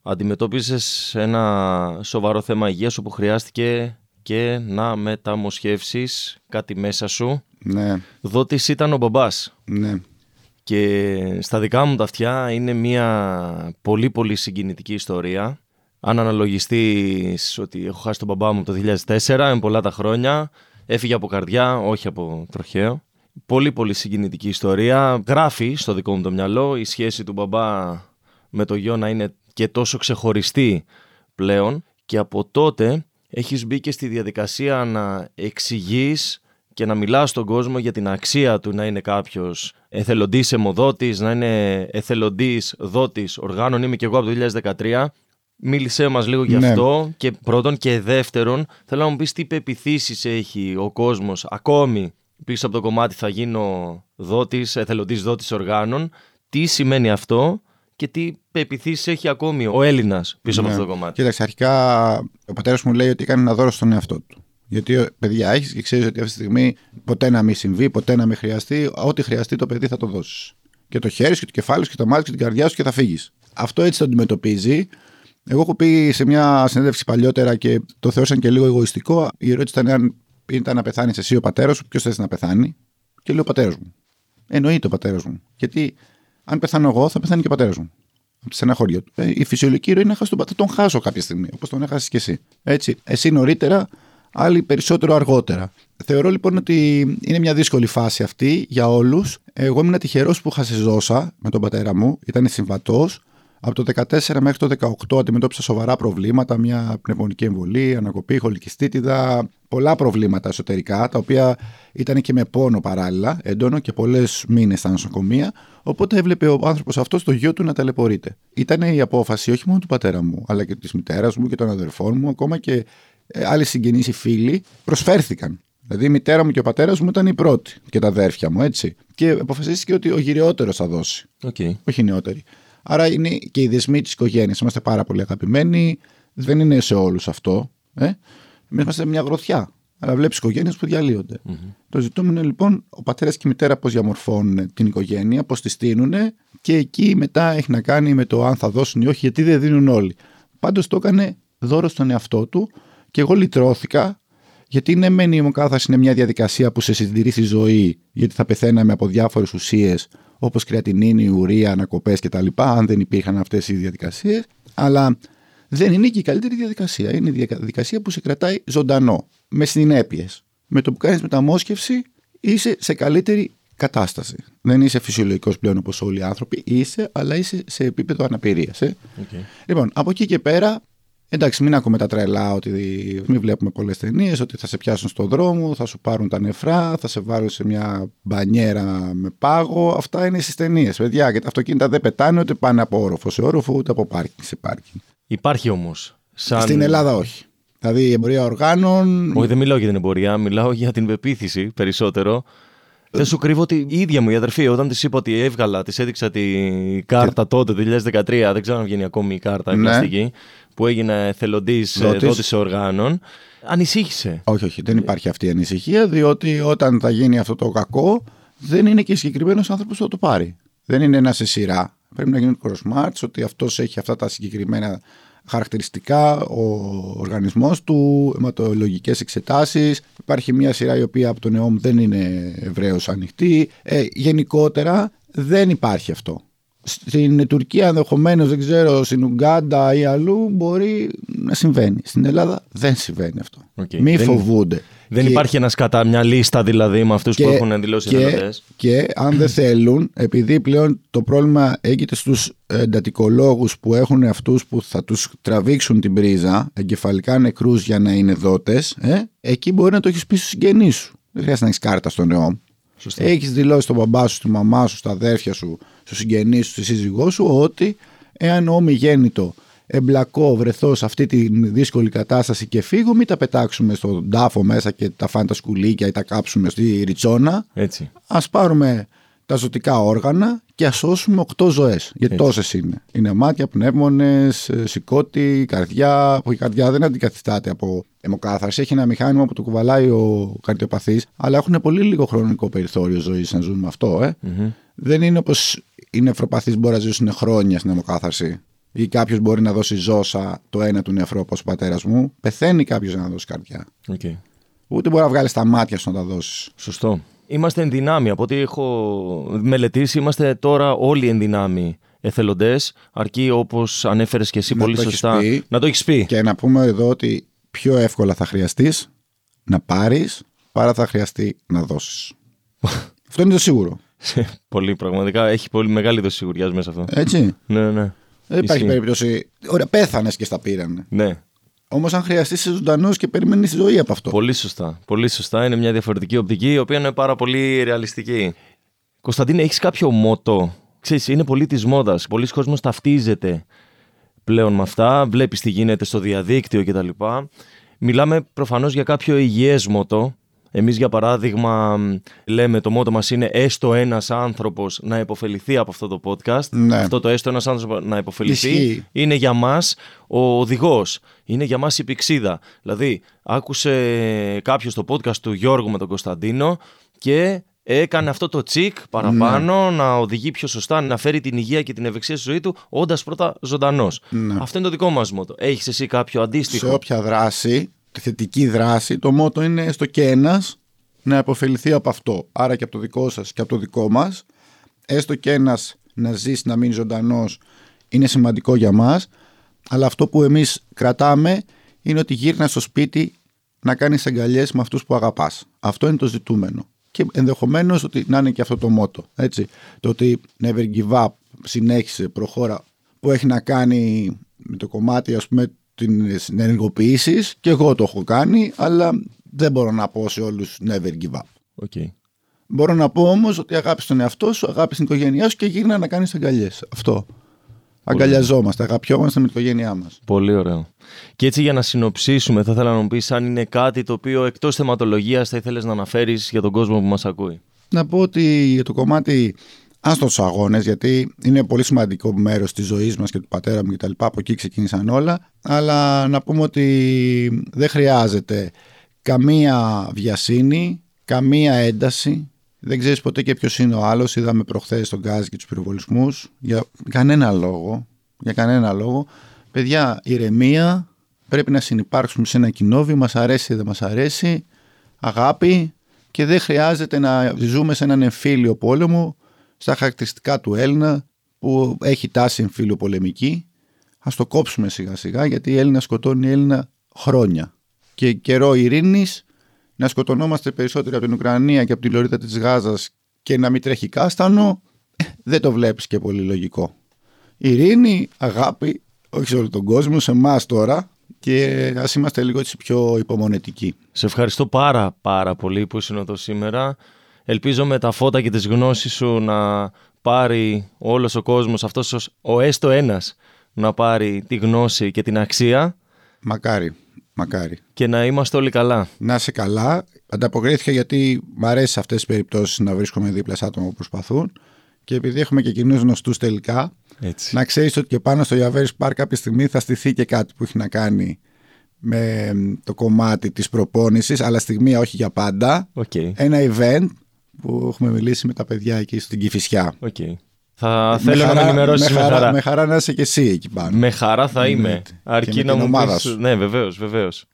αντιμετώπισες ένα σοβαρό θέμα υγείας όπου χρειάστηκε και να μεταμοσχεύσεις κάτι μέσα σου. Ναι. Δότης ήταν ο μπαμπάς. Ναι. Και στα δικά μου τα αυτιά είναι μια πολύ πολύ συγκινητική ιστορία. Αν αναλογιστείς ότι έχω χάσει τον μπαμπά μου το 2004, είναι πολλά τα χρόνια, έφυγε από καρδιά, όχι από τροχαίο. Πολύ πολύ συγκινητική ιστορία. Γράφει στο δικό μου το μυαλό η σχέση του μπαμπά με το γιο να είναι και τόσο ξεχωριστή πλέον και από τότε έχεις μπει και στη διαδικασία να εξηγείς και να μιλάς στον κόσμο για την αξία του να είναι κάποιος εθελοντής αιμοδότης, να είναι εθελοντής δότης οργάνων. Είμαι και εγώ από το 2013. Μίλησέ μας λίγο γι' ναι. αυτό και πρώτον και δεύτερον θέλω να μου πεις τι πεπιθήσεις έχει ο κόσμος ακόμη πίσω από το κομμάτι θα γίνω δότης, εθελοντής δότης οργάνων. Τι σημαίνει αυτό και τι πεπιθήσεις έχει ακόμη ο Έλληνας πίσω από ναι. αυτό το κομμάτι. Κοίταξε, αρχικά ο πατέρας μου λέει ότι έκανε ένα δώρο στον εαυτό του. Γιατί παιδιά έχεις και ξέρεις ότι αυτή τη στιγμή ποτέ να μην συμβεί, ποτέ να μην χρειαστεί. Ό,τι χρειαστεί το παιδί θα το δώσεις. Και το χέρι και το κεφάλι σου και το μάτι και την καρδιά σου και θα φύγεις. Αυτό έτσι το αντιμετωπίζει. Εγώ έχω πει σε μια συνέντευξη παλιότερα και το θεώρησαν και λίγο εγωιστικό. Η ερώτηση ήταν αν ήταν να πεθάνεις εσύ ο πατέρας σου, ποιος θες να πεθάνει. Και λέω ο πατέρας μου. Εννοείται ο πατέρας μου. Γιατί αν πεθάνω εγώ, θα πεθάνει και ο πατέρας μου. Σε ένα χωριό. Ε, η φυσιολογική ροή είναι να χάσω τον πατέρα. Τον χάσω κάποια στιγμή, όπως τον έχασες κι εσύ. Έτσι. Εσύ νωρίτερα, άλλοι περισσότερο αργότερα. Θεωρώ λοιπόν ότι είναι μια δύσκολη φάση αυτή για όλους. Εγώ ήμουν τυχερός που είχα συζώσα με τον πατέρα μου, ήταν συμβατός. Από το 14 μέχρι το 18 αντιμετώπισα σοβαρά προβλήματα, μια πνευμονική εμβολή, ανακοπή, χολικιστήτιδα, πολλά προβλήματα εσωτερικά, τα οποία ήταν και με πόνο παράλληλα, έντονο και πολλές μήνες στα νοσοκομεία. Οπότε έβλεπε ο άνθρωπος αυτός το γιο του να ταλαιπωρείται. Ήταν η απόφαση όχι μόνο του πατέρα μου, αλλά και της μητέρας μου και των αδερφών μου, ακόμα και ε, άλλοι συγγενείς ή φίλοι προσφέρθηκαν. Δηλαδή η μητέρα μου και ο πατέρας μου ήταν οι πρώτοι και τα αδέρφια μου, έτσι. Και αποφασίστηκε ότι ο γυριότερο θα δώσει. Okay. Όχι οι νεότεροι. Άρα είναι και οι δεσμοί της οικογένειας. Είμαστε πάρα πολύ αγαπημένοι. Δεν είναι σε όλους αυτό. Ε; Εμείς είμαστε μια γροθιά. Αλλά βλέπεις οικογένειες που διαλύονται. Mm-hmm. Το ζητούμενο είναι λοιπόν ο πατέρας και η μητέρα πώς διαμορφώνουν την οικογένεια, πώς τη στείλουν και εκεί μετά έχει να κάνει με το αν θα δώσουν ή όχι, γιατί δεν δίνουν όλοι. Πάντως το έκανε δώρο στον εαυτό του και εγώ λυτρώθηκα γιατί ναι, μεν η ομοκάθαση είναι μια διαδικασία που σε συντηρεί ζωή, γιατί θα πεθαίναμε από διάφορες ουσίες όπως κρεατινίνη, ουρία, ανακοπές κτλ. Αν δεν υπήρχαν αυτές οι διαδικασίες. Αλλά δεν είναι και η καλύτερη διαδικασία. Είναι η διαδικασία που σε κρατάει ζωντανό, με συνέπειες. Με το που κάνεις μεταμόσχευση, είσαι σε καλύτερη κατάσταση. Δεν είσαι φυσιολογικός πλέον όπως όλοι οι άνθρωποι. Είσαι, αλλά είσαι σε επίπεδο αναπηρίας. Ε; Okay. Λοιπόν, από εκεί και πέρα Εντάξει, μην ακούμε τα τρελά ότι μην βλέπουμε πολλές ταινίες, ότι θα σε πιάσουν στον δρόμο, θα σου πάρουν τα νεφρά, θα σε βάλουν σε μια μπανιέρα με πάγο. Αυτά είναι στις ταινίες. Παιδιά, και τα αυτοκίνητα δεν πετάνε ούτε πάνε από όροφο σε όροφο, ούτε από πάρκινγκ σε πάρκινγκ. Υπάρχει όμως. Σαν... Στην Ελλάδα όχι. Δηλαδή η εμπορία οργάνων. Όχι, δεν μιλάω για την εμπορία, μιλάω για την πεποίθηση περισσότερο. Δεν σου κρύβω ότι η ίδια μου η αδερφή, όταν της είπα ότι έβγαλα, της έδειξα την κάρτα τότε, το 2013, δεν ξέρω αν βγαίνει ακόμη η κάρτα, η ναι. πλαστική, που έγινε θελοντή δότη οργάνων, ανησύχησε. Όχι, όχι, δεν υπάρχει αυτή η ανησυχία, διότι όταν θα γίνει αυτό το κακό, δεν είναι και συγκεκριμένος άνθρωπος που θα το πάρει. Δεν είναι ένας σε σειρά. Πρέπει να γίνει cross match, ότι αυτός έχει αυτά τα συγκεκριμένα χαρακτηριστικά, ο οργανισμός του, αιματολογικές εξετάσεις. Υπάρχει μια σειρά η οποία από τον ΕΟΜ δεν είναι ευρέως ανοιχτή. Ε, γενικότερα δεν υπάρχει αυτό. Στην Τουρκία ενδεχομένως, δεν ξέρω, στην Ουγγάντα ή αλλού μπορεί να συμβαίνει. Στην Ελλάδα δεν συμβαίνει αυτό. Okay. Μη δεν, φοβούνται. Δεν υπάρχει ένας κατά μια λίστα δηλαδή με αυτούς που έχουν δηλώσει και, Και αν δεν θέλουν, επειδή πλέον το πρόβλημα έγινε στους εντατικολόγους που έχουν αυτούς που θα τους τραβήξουν την πρίζα, εγκεφαλικά νεκρούς για να είναι δότες, ε, εκεί μπορεί να το έχεις πει στους συγγενείς σου. Δεν χρειάζεται να έχεις κάρτα στον νεό. Έχεις δηλώσει στον μπαμπά σου, στη μαμά σου, στα αδέρφια σου, στου συγγενεί σου, στη σύζυγό σου, ότι εάν όμοι γέννητο εμπλακώ, βρεθώ σε αυτή τη δύσκολη κατάσταση και φύγω, μην τα πετάξουμε στον τάφο μέσα και τα φάνε τα σκουλίκια ή τα κάψουμε στη ριτσόνα. Έτσι. Ας πάρουμε τα ζωτικά όργανα και ας σώσουμε 8 ζωές. Γιατί τόσες είναι. Είναι μάτια, πνεύμονες, ε, σηκώτη, καρδιά. Που η καρδιά δεν αντικαθιστάται από αιμοκάθαρση. Έχει ένα μηχάνημα που το κουβαλάει ο καρδιοπαθής, αλλά έχουν πολύ λίγο χρονικό περιθώριο ζωής να ζουν με αυτό. Ε. Δεν είναι όπως οι νευροπαθείς μπορεί να ζήσουν χρόνια στην αιμοκάθαρση ή κάποιος μπορεί να δώσει ζώσα το ένα του νεφρό όπω ο πατέρας μου. Πεθαίνει κάποιος για να δώσει καρδιά. Okay. Ούτε μπορεί να βγάλεις τα μάτια σου να τα δώσεις. Σωστό. Είμαστε εν δυνάμει. Από ό,τι έχω μελετήσει, είμαστε τώρα όλοι εν δυνάμει εθελοντές. Αρκεί όπως ανέφερες και εσύ πολύ σωστά να το έχεις πει. Και να πούμε εδώ ότι πιο εύκολα θα χρειαστείς να πάρεις παρά θα χρειαστεί να δώσεις. αυτό είναι το σίγουρο. Πολύ πραγματικά. Έχει πολύ μεγάλη δόση σιγουριά μέσα αυτό. Έτσι. Ναι, ναι. Δεν υπάρχει περίπτωση. Ωραία, πέθανες και στα πήραν. Ναι. Όμως, αν χρειαστείς, είσαι ζωντανός και περιμένεις τη ζωή από αυτό. Πολύ σωστά. Πολύ σωστά. Είναι μια διαφορετική οπτική, η οποία είναι πάρα πολύ ρεαλιστική. Κωνσταντίνε, έχεις κάποιο μότο; Ξέρεις, είναι πολύ της μόδας. Πολλοί κόσμοι ταυτίζεται πλέον με αυτά. Βλέπεις τι γίνεται στο διαδίκτυο κτλ. Μιλάμε προφανώς για κάποιο υγιές μότο. Εμείς για παράδειγμα λέμε το μότο μας είναι έστω ένας άνθρωπος να υποφεληθεί από αυτό το podcast. Ναι. Αυτό το έστω ένας άνθρωπος να υποφεληθεί είναι για μας ο οδηγός. Είναι για μας η πηξίδα. Δηλαδή άκουσε κάποιος το podcast του Γιώργου με τον Κωνσταντίνο και έκανε αυτό το τσικ παραπάνω ναι. να οδηγεί πιο σωστά, να φέρει την υγεία και την ευεξία στη ζωή του, όντας πρώτα ζωντανός. Ναι. Αυτό είναι το δικό μας μότο. Έχεις εσύ κάποιο αντίστοιχο; Σε όποια δράση τη θετική δράση, το μότο είναι έστω και ένας να αποφεληθεί από αυτό. Άρα και από το δικό σας και από το δικό μας. Έστω και ένας να ζήσει, να μείνει ζωντανός, είναι σημαντικό για μας. Αλλά αυτό που εμείς κρατάμε είναι ότι γύρνα στο σπίτι να κάνεις αγκαλιέ με αυτούς που αγαπάς. Αυτό είναι το ζητούμενο. Και ενδεχομένως ότι να είναι και αυτό το μότο. Έτσι. Το ότι never give up, συνέχισε, προχώρα, που έχει να κάνει με το κομμάτι ας πούμε την ενεργοποίηση και εγώ το έχω κάνει, αλλά δεν μπορώ να πω σε όλους never give up. Okay. Μπορώ να πω όμως ότι αγάπης τον εαυτό σου, αγάπης την οικογένειά σου και γύρνα να κάνεις αγκαλιές. Αυτό. Αγκαλιαζόμαστε, αγαπιόμαστε με την οικογένειά μας. Πολύ ωραίο. Και έτσι για να συνοψίσουμε, θα ήθελα να μου πεις αν είναι κάτι το οποίο εκτός θεματολογίας θα ήθελες να αναφέρεις για τον κόσμο που μας ακούει. Να πω ότι για το κομμάτι άστο τους αγώνες, γιατί είναι πολύ σημαντικό μέρος της ζωής μας και του πατέρα μου κτλ. Από εκεί ξεκίνησαν όλα. Αλλά να πούμε ότι δεν χρειάζεται καμία βιασύνη, καμία ένταση. Δεν ξέρεις ποτέ και ποιος είναι ο άλλος. Είδαμε προχθές τον Γκάζι και τους πυροβολισμούς. Για κανένα λόγο. Για κανένα λόγο. Παιδιά, ηρεμία. Πρέπει να συνεπάρξουμε σε ένα κοινόβιο. Μας αρέσει ή δεν μας αρέσει. Αγάπη. Και δεν χρειάζεται να ζούμε σε έναν εμφύλιο πόλεμο στα χαρακτηριστικά του Έλληνα που έχει τάση εμφύλιο πολεμική. Α το κόψουμε σιγά σιγά γιατί η Έλληνα σκοτώνει Έλληνα χρόνια. Και καιρό ειρήνης να σκοτωνόμαστε περισσότερο από την Ουκρανία και από τη λωρίδα της Γάζας και να μην τρέχει κάστανο, ε, δεν το βλέπεις και πολύ λογικό. Ειρήνη, αγάπη, όχι σε όλο τον κόσμο, σε εμάς τώρα και ας είμαστε λίγο έτσι πιο υπομονετικοί. Σε ευχαριστώ πάρα πάρα πολύ που ήσουν εδώ σήμερα. Ελπίζω με τα φώτα και τις γνώσεις σου να πάρει όλος ο κόσμος, αυτός ο έστω ένας, να πάρει τη γνώση και την αξία. Μακάρι, μακάρι. Και να είμαστε όλοι καλά. Να είσαι καλά. Ανταποκρίθηκα γιατί μου αρέσει σε αυτές τις περιπτώσεις να βρίσκομαι δίπλα σε άτομα που προσπαθούν και επειδή έχουμε και κοινούς γνωστούς τελικά, Έτσι. να ξέρεις ότι και πάνω στο Ιαβέρι Πάρ κάποια στιγμή θα στηθεί και κάτι που έχει να κάνει με το κομμάτι της προπόνησης αλλά στιγμή όχι για πάντα okay. ένα event που έχουμε μιλήσει με τα παιδιά εκεί στην Κηφισιά. Okay. Θα με θέλω χαρά, να με ενημερώσεις με, με, χαρά. Με χαρά να είσαι και εσύ εκεί πάνω. Με χαρά θα είμαι. Ναι, Αρκεί να μου πεις... Ναι, βεβαίως, βεβαίως.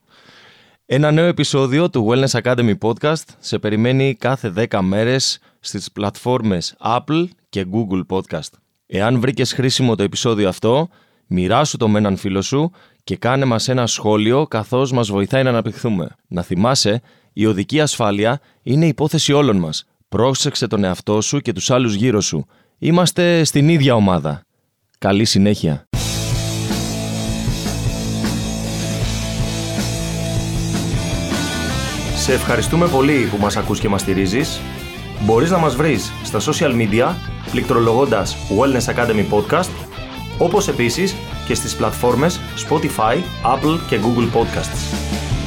Ένα νέο επεισόδιο του Wellness Academy Podcast σε περιμένει κάθε 10 μέρες στις πλατφόρμες Apple και Google Podcast. Εάν βρήκες χρήσιμο το επεισόδιο αυτό, μοιράσου το με έναν φίλο σου και κάνε μας ένα σχόλιο καθώς μας βοηθάει να αναπτυχθούμε. Να θυμάσαι, η οδική ασφάλεια είναι υπόθεση όλων μας. Πρόσεξε τον εαυτό σου και τους άλλους γύρω σου. Είμαστε στην ίδια ομάδα. Καλή συνέχεια. Σε ευχαριστούμε πολύ που μας ακούς και μας στηρίζεις. Μπορείς να μας βρεις στα social media πληκτρολογώντας Wellness Academy Podcast όπως επίσης και στις πλατφόρμες Spotify, Apple και Google Podcasts.